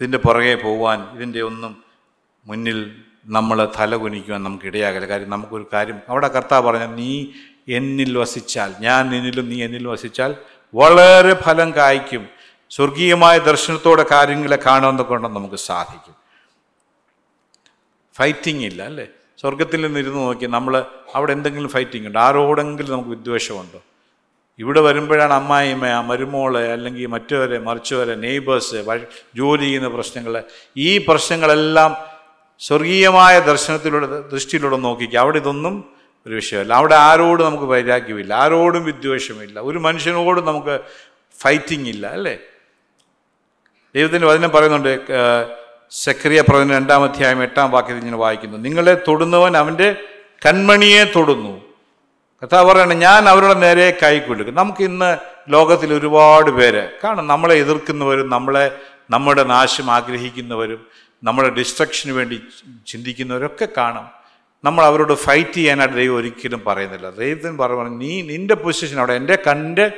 ഇതിന്റെ പുറകെ പോവാൻ ഇതിന്റെ ഒന്നും മുന്നിൽ നമ്മൾ തല കുനിക്കുവാൻ നമുക്ക് ഇടയാകില്ല കാര്യം നമുക്കൊരു കാര്യം അവിടെ കർത്താവ് പറഞ്ഞ നീ എന്നിൽ വസിച്ചാൽ ഞാൻ നിന്നിലും നീ എന്നിൽ വസിച്ചാൽ വളരെ ഫലം കായ്ക്കും. സ്വർഗീയമായ ദർശനത്തോടെ കാര്യങ്ങളെ കാണുമെന്നൊക്കെ നമുക്ക് സാധിക്കും. ഫൈറ്റിംഗ് ഇല്ല അല്ലേ? സ്വർഗത്തിൽ നിന്നിരുന്ന് നോക്കി നമ്മൾ അവിടെ എന്തെങ്കിലും ഫൈറ്റിംഗ് ഉണ്ട്? ആരോടെങ്കിലും നമുക്ക് വിദ്വേഷമുണ്ടോ? ഇവിടെ വരുമ്പോഴാണ് അമ്മായിമ്മ മരുമോളെ അല്ലെങ്കിൽ മറ്റവരെ മറിച്ചവരെ നെയ്ബേഴ്സ് ജോലി ചെയ്യുന്ന പ്രശ്നങ്ങൾ ഈ പ്രശ്നങ്ങളെല്ലാം സ്വർഗീയമായ ദർശനത്തിലൂടെ ദൃഷ്ടിയിലൂടെ നോക്കിക്കുക അവിടെ ഇതൊന്നും ഒരു വിഷയമല്ല. അവിടെ ആരോടും നമുക്ക് വൈരാഗ്യമില്ല ആരോടും വിദ്വേഷമില്ല ഒരു മനുഷ്യനോടും നമുക്ക് ഫൈറ്റിംഗ് ഇല്ല അല്ലേ? ദൈവത്തിന്റെ വചനം പറയുന്നുണ്ട് സക്രിയ പ്രവചനം രണ്ടാം അധ്യായം എട്ടാം വാക്യത്തിൽ ഇങ്ങനെ വായിക്കുന്നു. നിങ്ങളെ തൊടുന്നവൻ അവന്റെ കൺമണിയെ തൊടുന്നു. കഥാ പറയണം ഞാൻ അവരുടെ നേരെ കൈ കൊടുക്കും നമുക്ക് ഇന്ന് ലോകത്തിൽ ഒരുപാട് പേര് കാരണം നമ്മളെ എതിർക്കുന്നവരും നമ്മളെ നമ്മുടെ നാശം ആഗ്രഹിക്കുന്നവരും നമ്മുടെ ഡിസ്ട്രക്ഷന് വേണ്ടി ചിന്തിക്കുന്നവരൊക്കെ കാണും. നമ്മൾ അവരോട് ഫൈറ്റ് ചെയ്യാനായിട്ട് ദൈവം ഒരിക്കലും പറയുന്നില്ല. ദൈവത്തിന് പറഞ്ഞു നീ നിന്റെ പൊസിഷൻ അവിടെ എന്റെ കണ്ണിന്റെ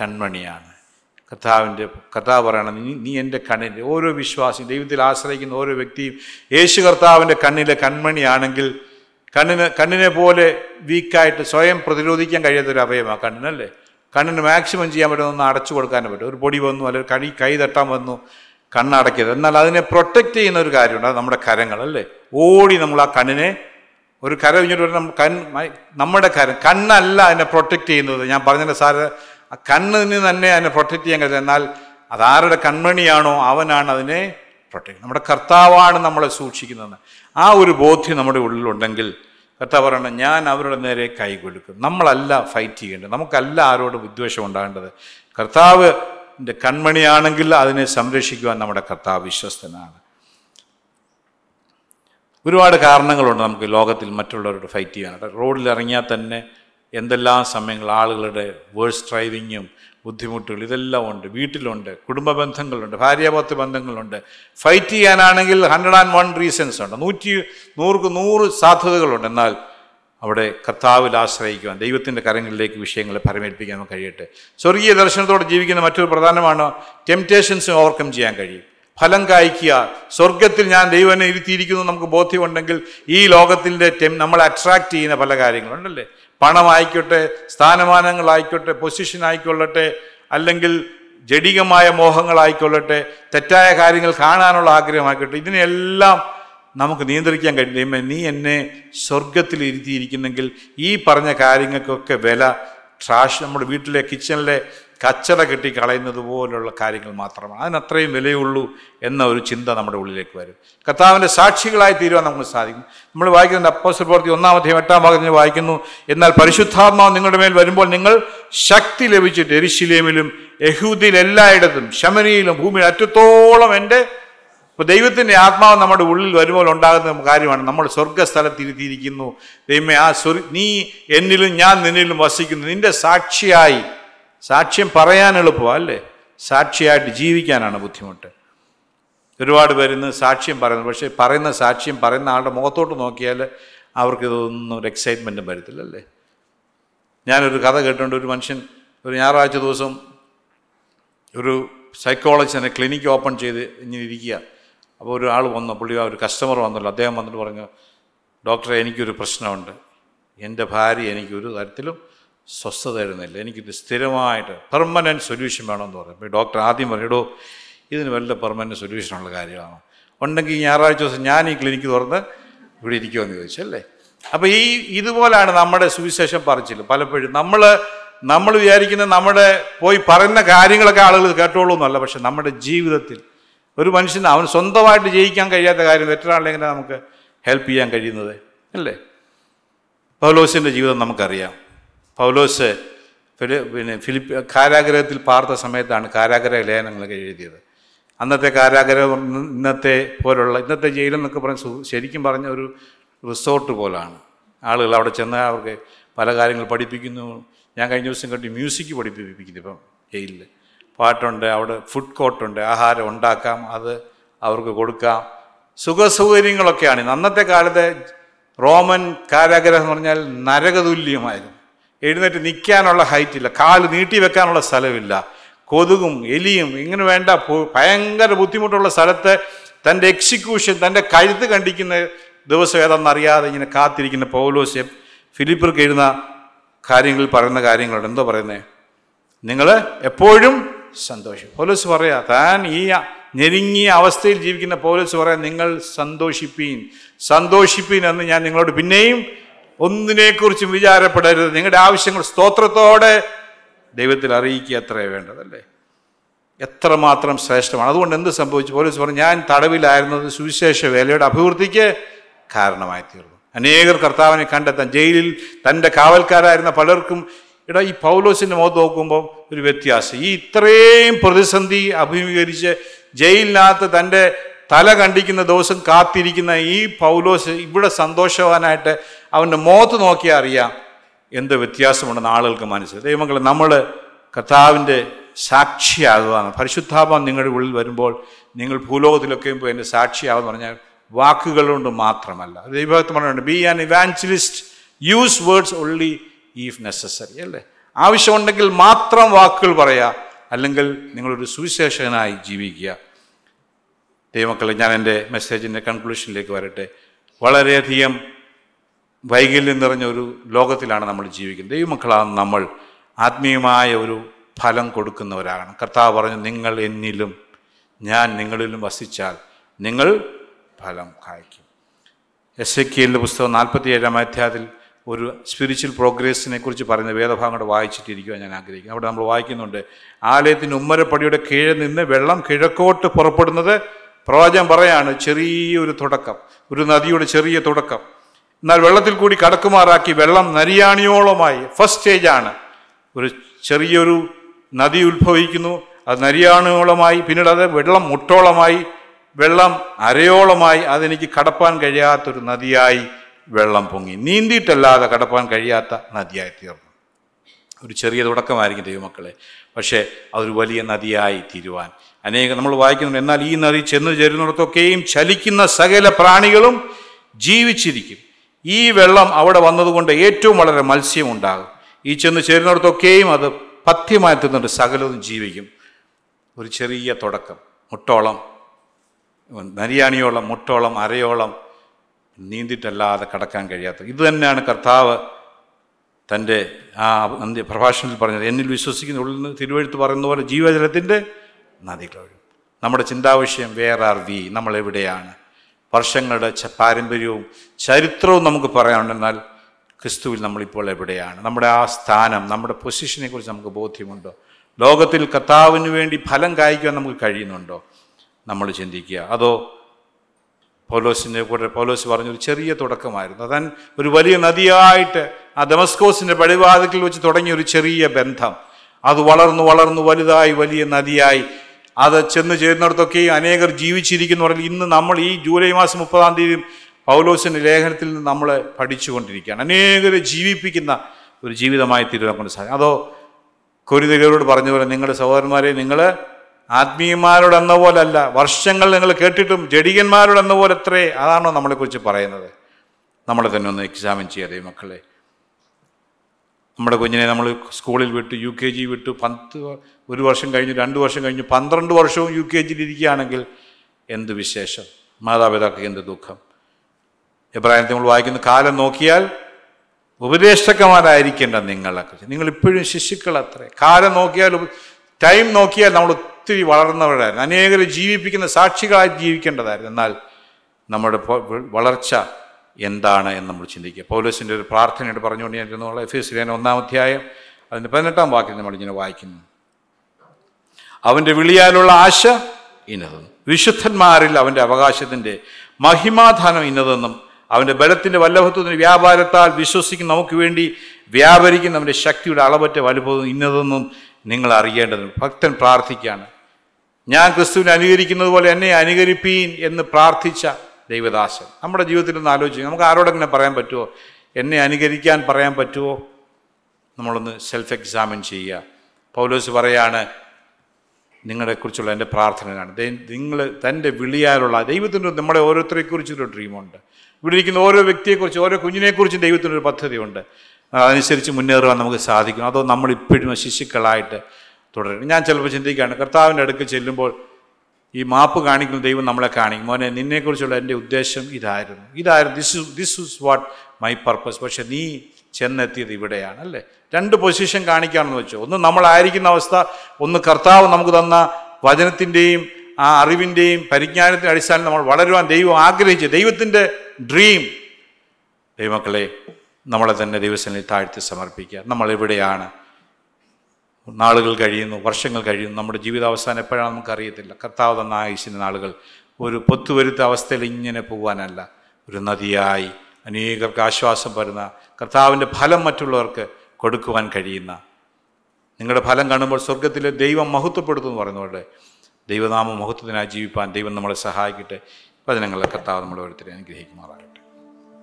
കൺമണിയാണ്. കർത്താവിന്റെ കർത്താവ് പറയണം നീ നീ എന്റെ കണ്ണിന്റെ ഓരോ വിശ്വാസിയും ദൈവത്തിൽ ആശ്രയിക്കുന്ന ഓരോ വ്യക്തിയും യേശു കർത്താവിന്റെ കണ്ണിലെ കൺമണിയാണെങ്കിൽ കണ്ണിന് കണ്ണിനെ പോലെ വീക്കായിട്ട് സ്വയം പ്രതിരോധിക്കാൻ കഴിയാത്തൊരു അവയവമാണ് കണ്ണിനല്ലേ? കണ്ണിന് മാക്സിമം ചെയ്യാൻ പറ്റുന്ന ഒന്ന് അടച്ചു കൊടുക്കാനും പറ്റും. ഒരു പൊടി വന്നു അല്ലെങ്കിൽ കൈ കൈ തട്ടാൻ വന്നു കണ്ണടക്കിയത് എന്നാൽ അതിനെ പ്രൊട്ടക്റ്റ് ചെയ്യുന്ന ഒരു കാര്യമുണ്ട്. അത് നമ്മുടെ കരങ്ങൾ അല്ലേ? ഓടി നമ്മൾ ആ കണ്ണിനെ ഒരു കര കഴിഞ്ഞിട്ട് നമ്മൾ നമ്മ- കൺ നമ്മുടെ കരം കണ്ണല്ല അതിനെ പ്രൊട്ടക്റ്റ് ചെയ്യുന്നത്. ഞാൻ സാറ് ആ കണ്ണിന് തന്നെ അതിനെ പ്രൊട്ടക്റ്റ് ചെയ്യാൻ കഴിയും എന്നാൽ അതാരുടെ കൺമണിയാണോ അവനാണ് അതിനെ പ്രൊട്ടക്ട് നമ്മുടെ കർത്താവാണ് നമ്മളെ സൂക്ഷിക്കുന്നത്. ആ ഒരു ബോധ്യം നമ്മുടെ ഉള്ളിലുണ്ടെങ്കിൽ കർത്താവ് പറയണം ഞാൻ അവരുടെ നേരെ കൈ കൊടുക്കും നമ്മളല്ല ഫൈറ്റ് ചെയ്യേണ്ടത്. നമുക്കല്ല ആരോട് വിദ്വേഷം ഉണ്ടാകേണ്ടത്. കർത്താവിന്റെ കൺമണിയാണെങ്കിൽ അതിനെ സംരക്ഷിക്കുവാൻ നമ്മുടെ കർത്താവ് വിശ്വസ്തനാണ്. ഒരുപാട് കാരണങ്ങളുണ്ട് നമുക്ക് ലോകത്തിൽ മറ്റുള്ളവരോട് ഫൈറ്റ് ചെയ്യാനായിട്ട് റോഡിൽ ഇറങ്ങിയാൽ തന്നെ എന്തെല്ലാം സമയങ്ങൾ ആളുകളുടെ വേഴ്സ് ഡ്രൈവിങ്ങും ബുദ്ധിമുട്ടുകൾ ഇതെല്ലാം ഉണ്ട്. വീട്ടിലുണ്ട് കുടുംബ ബന്ധങ്ങളുണ്ട് ഭാര്യാപത്ത് ബന്ധങ്ങളുണ്ട്. ഫൈറ്റ് ചെയ്യാനാണെങ്കിൽ ഹൺഡ്രഡ് ആൻഡ് വൺ റീസൺസ് ഉണ്ട്. നൂറ്റി നൂറുക്ക് നൂറ് സാധ്യതകളുണ്ട്. എന്നാൽ അവിടെ കർത്താവിൽ ആശ്രയിക്കുവാൻ ദൈവത്തിന്റെ കരങ്ങളിലേക്ക് വിഷയങ്ങളെ പരമേൽപ്പിക്കാൻ നമുക്ക് കഴിയട്ടെ. സ്വർഗീയ ദർശനത്തോടെ ജീവിക്കുന്ന മറ്റൊരു പ്രധാനമാണ് ടെംപ്റ്റേഷൻസ് ഓവർകം ചെയ്യാൻ കഴിയും. ഫലം കായ്ക്കുക. സ്വർഗത്തിൽ ഞാൻ ദൈവനെ ഇരുത്തിയിരിക്കുന്നു നമുക്ക് ബോധ്യമുണ്ടെങ്കിൽ ഈ ലോകത്തിന്റെ ടെം നമ്മളെ അട്രാക്റ്റ് ചെയ്യുന്ന പല കാര്യങ്ങളുണ്ടല്ലേ? പണമായിക്കോട്ടെ സ്ഥാനമാനങ്ങളായിക്കോട്ടെ പൊസിഷൻ ആയിക്കൊള്ളട്ടെ അല്ലെങ്കിൽ ജഡികമായ മോഹങ്ങളായിക്കൊള്ളട്ടെ തെറ്റായ കാര്യങ്ങൾ കാണാനുള്ള ആഗ്രഹമായിക്കോട്ടെ ഇതിനെല്ലാം നമുക്ക് നിയന്ത്രിക്കാൻ കഴിയും നീ എന്നെ സ്വർഗത്തിൽ ഇരുത്തിയിരിക്കുന്നെങ്കിൽ ഈ പറഞ്ഞ കാര്യങ്ങൾക്കൊക്കെ വില ട്രാഷ് നമ്മുടെ വീട്ടിലെ കിച്ചണിലെ കച്ചറ കെട്ടി കളയുന്നത് പോലുള്ള കാര്യങ്ങൾ മാത്രമാണ്. അതിനത്രയും വിലയുള്ളൂ എന്ന ഒരു ചിന്ത നമ്മുടെ ഉള്ളിലേക്ക് വരും. കർത്താവിന്റെ സാക്ഷികളായി തീരുവാൻ നമുക്ക് സാധിക്കും. നമ്മൾ വായിക്കുന്നത് അപ്പോസ്റ്റൽ പ്രവൃത്തി ഒന്നാമധ്യം എട്ടാം ഭാഗത്തിന് വായിക്കുന്നു. എന്നാൽ പരിശുദ്ധാത്മാവ് നിങ്ങളുടെ മേൽ വരുമ്പോൾ നിങ്ങൾ ശക്തി ലഭിച്ചിട്ട് എരിശിലേമിലും യഹൂദിയിൽ എല്ലായിടത്തും ശമനിയിലും ഭൂമിയിൽ അറ്റത്തോളം എന്റെ അപ്പോൾ ദൈവത്തിന്റെ ആത്മാവ് നമ്മുടെ ഉള്ളിൽ വരുമ്പോൾ ഉണ്ടാകുന്ന കാര്യമാണ്. നമ്മൾ സ്വർഗസ്ഥലത്തിരുത്തിയിരിക്കുന്നു ദൈവമേ ആ സ്വർ നീ എന്നിലും ഞാൻ നിന്നിലും വസിക്കുന്നു. നിന്റെ സാക്ഷിയായി. സാക്ഷ്യം പറയാൻ എളുപ്പമാണ് അല്ലേ? സാക്ഷിയായിട്ട് ജീവിക്കാനാണ് ബുദ്ധിമുട്ട്. ഒരുപാട് പേരുന്ന് സാക്ഷ്യം പറയുന്നു. പക്ഷേ പറയുന്ന സാക്ഷ്യം പറയുന്ന ആളുടെ മുഖത്തോട്ട് നോക്കിയാൽ അവർക്ക് ഇതൊന്നും ഒരു എക്സൈറ്റ്മെന്റും വരത്തില്ലല്ലേ ഞാനൊരു കഥ കേട്ടുകൊണ്ട് ഒരു മനുഷ്യൻ ഒരു ഞായറാഴ്ച ദിവസം ഒരു സൈക്കോളജിസ്റ്റ് ക്ലിനിക്ക് ഓപ്പൺ ചെയ്ത് ഇങ്ങനെ ഇരിക്കുക അപ്പോൾ ഒരാൾ വന്നു പുള്ളി ആ ഒരു കസ്റ്റമർ വന്നല്ലോ. അദ്ദേഹം വന്നിട്ട് പറഞ്ഞു ഡോക്ടറെ എനിക്കൊരു പ്രശ്നമുണ്ട്. എന്റെ ഭാര്യ എനിക്കൊരു തരത്തിലും സ്വസ്ഥത തരുന്നില്ല. എനിക്കിത് സ്ഥിരമായിട്ട് പെർമനന്റ് സൊല്യൂഷൻ വേണമെന്ന് പറയും അപ്പോൾ ഡോക്ടർ ആദ്യം പറഞ്ഞു "എടോ ഇതിന് വല്ല പെർമനന്റ് സൊല്യൂഷനുള്ള കാര്യമാണ്? ഉണ്ടെങ്കിൽ ഞായറാഴ്ച ദിവസം ഞാൻ ഈ ക്ലിനിക്ക് തുറന്ന് ഇവിടെ ഇരിക്കുമെന്ന് ചോദിച്ചല്ലേ? അപ്പോൾ ഈ ഇതുപോലാണ് നമ്മുടെ സുവിശേഷം പറിച്ചില്ല പലപ്പോഴും നമ്മൾ നമ്മൾ വിചാരിക്കുന്ന നമ്മുടെ പോയി പറയുന്ന കാര്യങ്ങളൊക്കെ ആളുകൾ കേട്ടോളൂ എന്നല്ല പക്ഷെ നമ്മുടെ ജീവിതത്തിൽ ഒരു മനുഷ്യന് അവൻ സ്വന്തമായിട്ട് ജയിക്കാൻ കഴിയാത്ത കാര്യം മറ്റൊരാളെ നമുക്ക് ഹെൽപ്പ് ചെയ്യാൻ കഴിയുന്നത്? അല്ലേ? പൗലോസിന്റെ ജീവിതം നമുക്കറിയാം. പൗലോസ് പിന്നെ ഫിലിപ്പ് കാരാഗ്രഹത്തിൽ പാർത്ത സമയത്താണ് കാരാഗ്രഹ ലേഖനങ്ങളൊക്കെ എഴുതിയത്. അന്നത്തെ കാരാഗ്രഹം ഇന്നത്തെ പോലുള്ള ഇന്നത്തെ ജയിലെന്നൊക്കെ പറഞ്ഞ ശരിക്കും പറഞ്ഞ ഒരു റിസോർട്ട് പോലാണ്. ആളുകൾ അവിടെ ചെന്ന് അവർക്ക് പല കാര്യങ്ങൾ പഠിപ്പിക്കുന്നു. ഞാൻ കഴിഞ്ഞ ദിവസം കണ്ടി മ്യൂസിക് പഠിപ്പിപ്പിക്കുന്നു ഇപ്പം ജയിലിൽ പാട്ടുണ്ട് അവിടെ ഫുഡ് കോർട്ടുണ്ട് ആഹാരം ഉണ്ടാക്കാം അത് അവർക്ക് കൊടുക്കാം. സുഖസൗകര്യങ്ങളൊക്കെയാണ്. അന്നത്തെ കാലത്തെ റോമൻ കാരാഗ്രഹം എന്ന് പറഞ്ഞാൽ നരകതുല്യമായിരുന്നു. എഴുന്നേറ്റ് നിൽക്കാനുള്ള ഹൈറ്റ് ഇല്ല കാൽ നീട്ടി വെക്കാനുള്ള സ്ഥലമില്ല. കൊതുകും എലിയും ഇങ്ങനെ വേണ്ട ഭയങ്കര ബുദ്ധിമുട്ടുള്ള സ്ഥലത്ത് തന്റെ എക്സിക്യൂഷൻ തന്റെ കഴുത്ത് കണ്ടിക്കുന്ന ദിവസം ഏതാണെന്നറിയാതെ ഇങ്ങനെ കാത്തിരിക്കുന്ന പൗലോസ് ഫിലിപ്പർക്ക് എഴുതുന്ന കാര്യങ്ങളിൽ പറയുന്ന കാര്യങ്ങളുണ്ട്. എന്തോ പറയുന്നത് നിങ്ങൾ എപ്പോഴും സന്തോഷം. പൗലോസ് പറയാ താൻ ഈ ഞെരുങ്ങിയ അവസ്ഥയിൽ ജീവിക്കുന്ന പൗലോസ് പറയാൻ നിങ്ങൾ സന്തോഷിപ്പീൻ സന്തോഷിപ്പീൻ എന്ന് ഞാൻ നിങ്ങളോട് പിന്നെയും ഒന്നിനെക്കുറിച്ചും വിചാരപ്പെടരുത്. നിങ്ങളുടെ ആവശ്യങ്ങൾ സ്തോത്രത്തോടെ ദൈവത്തിൽ അറിയിക്കുക അത്രേ വേണ്ടതല്ലേ? എത്രമാത്രം ശ്രേഷ്ഠമാണ്. അതുകൊണ്ട് എന്ത് സംഭവിച്ചു? പോലീസ് പറഞ്ഞു ഞാൻ തടവിലായിരുന്നത് സുവിശേഷ വേലയുടെ അഭിവൃദ്ധിക്ക് കാരണമായി തീർന്നു അനേകർ കർത്താവിനെ കണ്ടെത്താൻ ജയിലിൽ തന്റെ കാവൽക്കാരായിരുന്ന പലർക്കും ഇടാ ഈ പൗലോസിന്റെ മുഖത്ത് നോക്കുമ്പോൾ ഒരു വ്യത്യാസം. ഈ ഇത്രയും പ്രതിസന്ധി അഭിമുഖീകരിച്ച് ജയിലിനകത്ത് തന്റെ തല കണ്ടിക്കുന്ന ദിവസം കാത്തിരിക്കുന്ന ഈ പൗലോസ് ഇവിടെ സന്തോഷവാനായിട്ട് അവന്റെ മുഖത്ത് നോക്കിയാൽ അറിയാം എന്ത് വ്യത്യാസമുണ്ടെന്ന് ആളുകൾക്ക് മനസ്സിലായി. ദൈവങ്ങൾ നമ്മൾ കർത്താവിന്റെ സാക്ഷിയാകുകയാണ് പരിശുദ്ധാപം നിങ്ങളുടെ ഉള്ളിൽ വരുമ്പോൾ നിങ്ങൾ ഭൂലോകത്തിലൊക്കെയും പോയി എന്റെ സാക്ഷിയാവെന്ന് പറഞ്ഞാൽ വാക്കുകൾ കൊണ്ട് മാത്രമല്ല. ദൈവഭക്തം പറഞ്ഞിട്ടുണ്ട് be an evangelist use words only if necessary അല്ലേ? ആവശ്യമുണ്ടെങ്കിൽ മാത്രം വാക്കുകൾ പറയുക അല്ലെങ്കിൽ നിങ്ങളൊരു സുവിശേഷകനായി ജീവിക്കുക. ദൈവമക്കളെ ഞാൻ എന്റെ മെസ്സേജിന്റെ കൺക്ലൂഷനിലേക്ക് വരട്ടെ. വളരെയധികം വൈകല്യം നിറഞ്ഞ ഒരു ലോകത്തിലാണ് നമ്മൾ ജീവിക്കുന്നത്. ദൈവമക്കളാണ് നമ്മൾ ആത്മീയമായ ഒരു ഫലം കൊടുക്കുന്നവരാകണം. കർത്താവ് പറഞ്ഞു നിങ്ങൾ എന്നിലും ഞാൻ നിങ്ങളിലും വസിച്ചാൽ നിങ്ങൾ ഫലം കായ്ക്കും. എസ് എ കെയിലെ പുസ്തകം നാൽപ്പത്തി ഏഴാം അധ്യായത്തിൽ ഒരു സ്പിരിച്വൽ പ്രോഗ്രസ്സിനെ കുറിച്ച് പറയുന്ന വേദഭാഗം വായിച്ചിട്ടിരിക്കുവാൻ ഞാൻ ആഗ്രഹിക്കുന്നു. അവിടെ നമ്മൾ വായിക്കുന്നുണ്ട് ആലയത്തിന്റെ ഉമ്മരപ്പടിയുടെ കീഴിൽ നിന്ന് വെള്ളം കിഴക്കോട്ട് പുറപ്പെടുന്നത് പ്രവാചകൻ പറയാണ് ചെറിയൊരു തുടക്കം ഒരു നദിയുടെ ചെറിയ തുടക്കം. എന്നാൽ വെള്ളത്തിൽ കൂടി കടക്കുമാറാക്കി വെള്ളം നരിയാണിയോളമായി ഫസ്റ്റ് സ്റ്റേജാണ് ഒരു ചെറിയൊരു നദി ഉത്ഭവിക്കുന്നു അത് നരിയാണിയോളമായി പിന്നീട് അത് വെള്ളം മുട്ടോളമായി വെള്ളം അരയോളമായി അതെനിക്ക് കടപ്പാൻ കഴിയാത്തൊരു നദിയായി വെള്ളം പൊങ്ങി. നീന്തിയിട്ടല്ലാതെ കടപ്പാൻ കഴിയാത്ത നദിയായി തീർന്നു. ഒരു ചെറിയ തുടക്കമായിരിക്കും ദൈവമക്കളെ. പക്ഷേ അതൊരു വലിയ നദിയായി തീരുവാൻ. അനേകം നമ്മൾ വായിക്കുന്നുണ്ട് എന്നാൽ ഈ നദി ചെന്ന് ചേരുന്നിടത്തൊക്കെയും ചലിക്കുന്ന സകല പ്രാണികളും ജീവിച്ചിരിക്കും. ഈ വെള്ളം അവിടെ വന്നതുകൊണ്ട് ഏറ്റവും വളരെ മത്സ്യം ഉണ്ടാകും ഈ ചെന്ന് ചേരുന്നിടത്തൊക്കെയും അത് പഥ്യമായി തീർന്നിട്ട് സകലതും ജീവിക്കും. ഒരു ചെറിയ തുടക്കം. മുട്ടോളം നരിയാണിയോളം മുട്ടോളം അരയോളം നീന്തിട്ടല്ലാതെ കടക്കാൻ കഴിയാത്ത. ഇത് തന്നെയാണ് കർത്താവ് തന്റെ ആ അന്ത്യ പ്രഭാഷണത്തിൽ പറഞ്ഞത്. എന്നിൽ വിശ്വസിക്കുന്ന ഉള്ളിൽ നിന്ന് തിരുവഴുത്ത് പറയുന്ന പോലെ ജീവജലത്തിന്റെ നദികളൊഴും നമ്മുടെ ചിന്താവിഷയം വേർ ആർ വി നമ്മൾ എവിടെയാണ് വർഷങ്ങളുടെ പാരമ്പര്യവും ചരിത്രവും നമുക്ക് പറയാനുണ്ട് എന്നാൽ ക്രിസ്തുവിൽ നമ്മളിപ്പോൾ എവിടെയാണ്? നമ്മുടെ ആ സ്ഥാനം നമ്മുടെ പൊസിഷനെ കുറിച്ച് നമുക്ക് ബോധ്യമുണ്ടോ? ലോകത്തിൽ കർത്താവിന് വേണ്ടി ഫലം കായ്ക്കുവാൻ നമുക്ക് കഴിയുന്നുണ്ടോ? നമ്മൾ ചിന്തിക്കുക. അതോ പൗലോസിന്റെ കൂടെ പൗലോസ് പറഞ്ഞൊരു ചെറിയ തുടക്കമായിരുന്നു. അതാൻ ഒരു വലിയ നദിയായിട്ട് ആ ഡെമസ്കോസിന്റെ പടിവാതിക്കൽ വെച്ച് തുടങ്ങിയ ഒരു ചെറിയ ബന്ധം. അത് വളർന്നു വളർന്നു വലുതായി വലിയ നദിയായി. അത് ചെന്ന് ചേരുന്നിടത്തൊക്കെ അനേകർ ജീവിച്ചിരിക്കുന്നു. പറഞ്ഞാൽ ഇന്ന് നമ്മൾ ഈ ജൂലൈ മാസം മുപ്പതാം തീയതി പൗലോസിന്റെ ലേഖനത്തിൽ നിന്ന് നമ്മൾ പഠിച്ചുകൊണ്ടിരിക്കുകയാണ്. അനേകരെ ജീവിപ്പിക്കുന്ന ഒരു ജീവിതമായി തീരുവാൻ കൊണ്ട് സാധിക്കും. അതോ കൊരിതകരോട് പറഞ്ഞ പോലെ നിങ്ങളുടെ സഹോദരന്മാരെ നിങ്ങൾ ആത്മീയന്മാരോടെന്ന പോലല്ല വർഷങ്ങൾ നിങ്ങൾ കേട്ടിട്ടും ജഡികന്മാരോടെന്ന പോലെ അത്രേ അതാണോ നമ്മളെക്കുറിച്ച് പറയുന്നത്. നമ്മളെ തന്നെ ഒന്ന് എക്സാമിൻ ചെയ്യാതെ മക്കളെ നമ്മുടെ കുഞ്ഞിനെ നമ്മൾ സ്കൂളിൽ വിട്ടു യു കെ ജി വിട്ടു പത്ത് ഒരു വർഷം കഴിഞ്ഞു രണ്ട് വർഷം കഴിഞ്ഞു പന്ത്രണ്ട് വർഷവും യു കെ ജിയിൽ ഇരിക്കുകയാണെങ്കിൽ എന്ത് വിശേഷം? മാതാപിതാക്കൾക്ക് എന്ത് ദുഃഖം? എബ്രാഹിമത്തെ നമ്മൾ വായിക്കുന്ന കാലം നോക്കിയാൽ ഉപദേഷ്ടക്കന്മാരായിരിക്കേണ്ട നിങ്ങളെ നിങ്ങൾ ഇപ്പോഴും ശിശുക്കൾ അത്രേ കാലം നോക്കിയാൽ ടൈം നോക്കിയാൽ നമ്മൾ ഒത്തിരി വളർന്നവരായിരുന്നു. അനേകരെ ജീവിപ്പിക്കുന്ന സാക്ഷികളായി ജീവിക്കേണ്ടതായിരുന്നു. എന്നാൽ നമ്മുടെ വളർച്ച എന്താണ് എന്ന് നമ്മൾ ചിന്തിക്കുക. പൗലോസിന്റെ ഒരു പ്രാർത്ഥനയോട് പറഞ്ഞുകൊണ്ട് ഞാൻ എഫ് എസ് ഒന്നാം അധ്യായം അതിന്റെ പതിനെട്ടാം വാക്യം നമ്മൾ ഇങ്ങനെ വായിക്കുന്നു. അവന്റെ വിളിയാലുള്ള ആശ ഇന്നതെന്നും വിശുദ്ധന്മാരിൽ അവന്റെ അവകാശത്തിന്റെ മഹിമാധാനം ഇന്നതെന്നും അവന്റെ ബലത്തിന്റെ വല്ലഭത്വത്തിന്റെ വ്യാപാരത്താൽ വിശ്വസിക്കുന്ന നമുക്ക് വേണ്ടി വ്യാപരിക്കുന്ന അവന്റെ ശക്തിയുടെ അളവറ്റ വലുപ്പം ഇന്നതെന്നും നിങ്ങൾ അറിയേണ്ടത്. ഭക്തൻ പ്രാർത്ഥിക്കുകയാണ് ഞാൻ ക്രിസ്തുവിനെ അനുകരിക്കുന്നത് പോലെ എന്നെ അനുകരിപ്പീൻ എന്ന് പ്രാർത്ഥിച്ച ദൈവദാസൻ. നമ്മുടെ ജീവിതത്തിൽ ഒന്ന് ആലോചിക്കുക നമുക്ക് ആരോടെങ്ങനെ പറയാൻ പറ്റുമോ എന്നെ അനുകരിക്കാൻ പറയാൻ പറ്റുമോ നമ്മളൊന്ന് സെൽഫ് എക്സാമിൻ ചെയ്യുക. പൗലോസ് പറയാണ് നിങ്ങളെക്കുറിച്ചുള്ള എന്റെ പ്രാർത്ഥനയാണ്. നിങ്ങൾ തന്റെ വിളിയാലുള്ള ദൈവത്തിന്റെ നമ്മളെ ഓരോരുത്തരെക്കുറിച്ചൊരു ഡ്രീമുണ്ട് ഇവിടെ ഇരിക്കുന്ന ഓരോ വ്യക്തിയെക്കുറിച്ച് ഓരോ കുഞ്ഞിനെക്കുറിച്ചും ദൈവത്തിനൊരു പദ്ധതിയുണ്ട്. അതനുസരിച്ച് മുന്നേറുവാൻ നമുക്ക് സാധിക്കും. അതോ നമ്മൾ ഇപ്പോഴും ശിശുക്കളായിട്ട് തുടരും. ഞാൻ ചിലപ്പോൾ ചിന്തിക്കുകയാണ് കർത്താവിന്റെ അടുക്ക് ചെല്ലുമ്പോൾ ഈ മാപ്പ് കാണിക്കുന്ന ദൈവം നമ്മളെ കാണിക്കും. മോനെ നിന്നെക്കുറിച്ചുള്ള എന്റെ ഉദ്ദേശം ഇതായിരുന്നു. ഇതായിരുന്നു. This this is what my purpose പക്ഷെ നീ ചെന്നെത്തിയത് ഇവിടെയാണ്. അല്ലേ? രണ്ട് പൊസിഷൻ കാണിക്കുകയാണെന്ന് വെച്ചോ. ഒന്ന് നമ്മളായിരിക്കുന്ന അവസ്ഥ ഒന്ന് കർത്താവ് നമുക്ക് തന്ന വചനത്തിന്റെയും ആ അറിവിന്റെയും പരിജ്ഞാനത്തിന്റെ അടിസ്ഥാനം നമ്മൾ വളരുവാൻ ദൈവം ആഗ്രഹിച്ചു ദൈവത്തിന്റെ ഡ്രീം ദൈവമക്കളെ നമ്മളെ തന്നെ ദിവസങ്ങളിൽ താഴ്ത്തി സമർപ്പിക്കുക. നമ്മളെവിടെയാണ്? നാളുകൾ കഴിയുന്നു വർഷങ്ങൾ കഴിയുന്നു നമ്മുടെ ജീവിതാവസാനം എപ്പോഴാണ് നമുക്കറിയത്തില്ല. കർത്താവ് തന്ന ആയുസിന്റെ നാളുകൾ ഒരു പൊത്തുവരുത്ത അവസ്ഥയിൽ ഇങ്ങനെ പോകാനല്ല ഒരു നദിയായി അനേകർക്ക് ആശ്വാസം വരുന്ന കർത്താവിന്റെ ഫലം മറ്റുള്ളവർക്ക് കൊടുക്കുവാൻ കഴിയുന്ന. നിങ്ങളുടെ ഫലം കാണുമ്പോൾ സ്വർഗത്തിലെ ദൈവം മഹത്വപ്പെടുത്തുമെന്ന് പറയുന്നവരുടെ ദൈവനാമ മഹത്വത്തിനായി ജീവിപ്പാൻ ദൈവം നമ്മളെ സഹായിക്കട്ടെ. വചനങ്ങളെ കർത്താവ് നമ്മളെ ഓരോരുത്തരെ അനുഗ്രഹിക്കുമാറാകട്ടെ.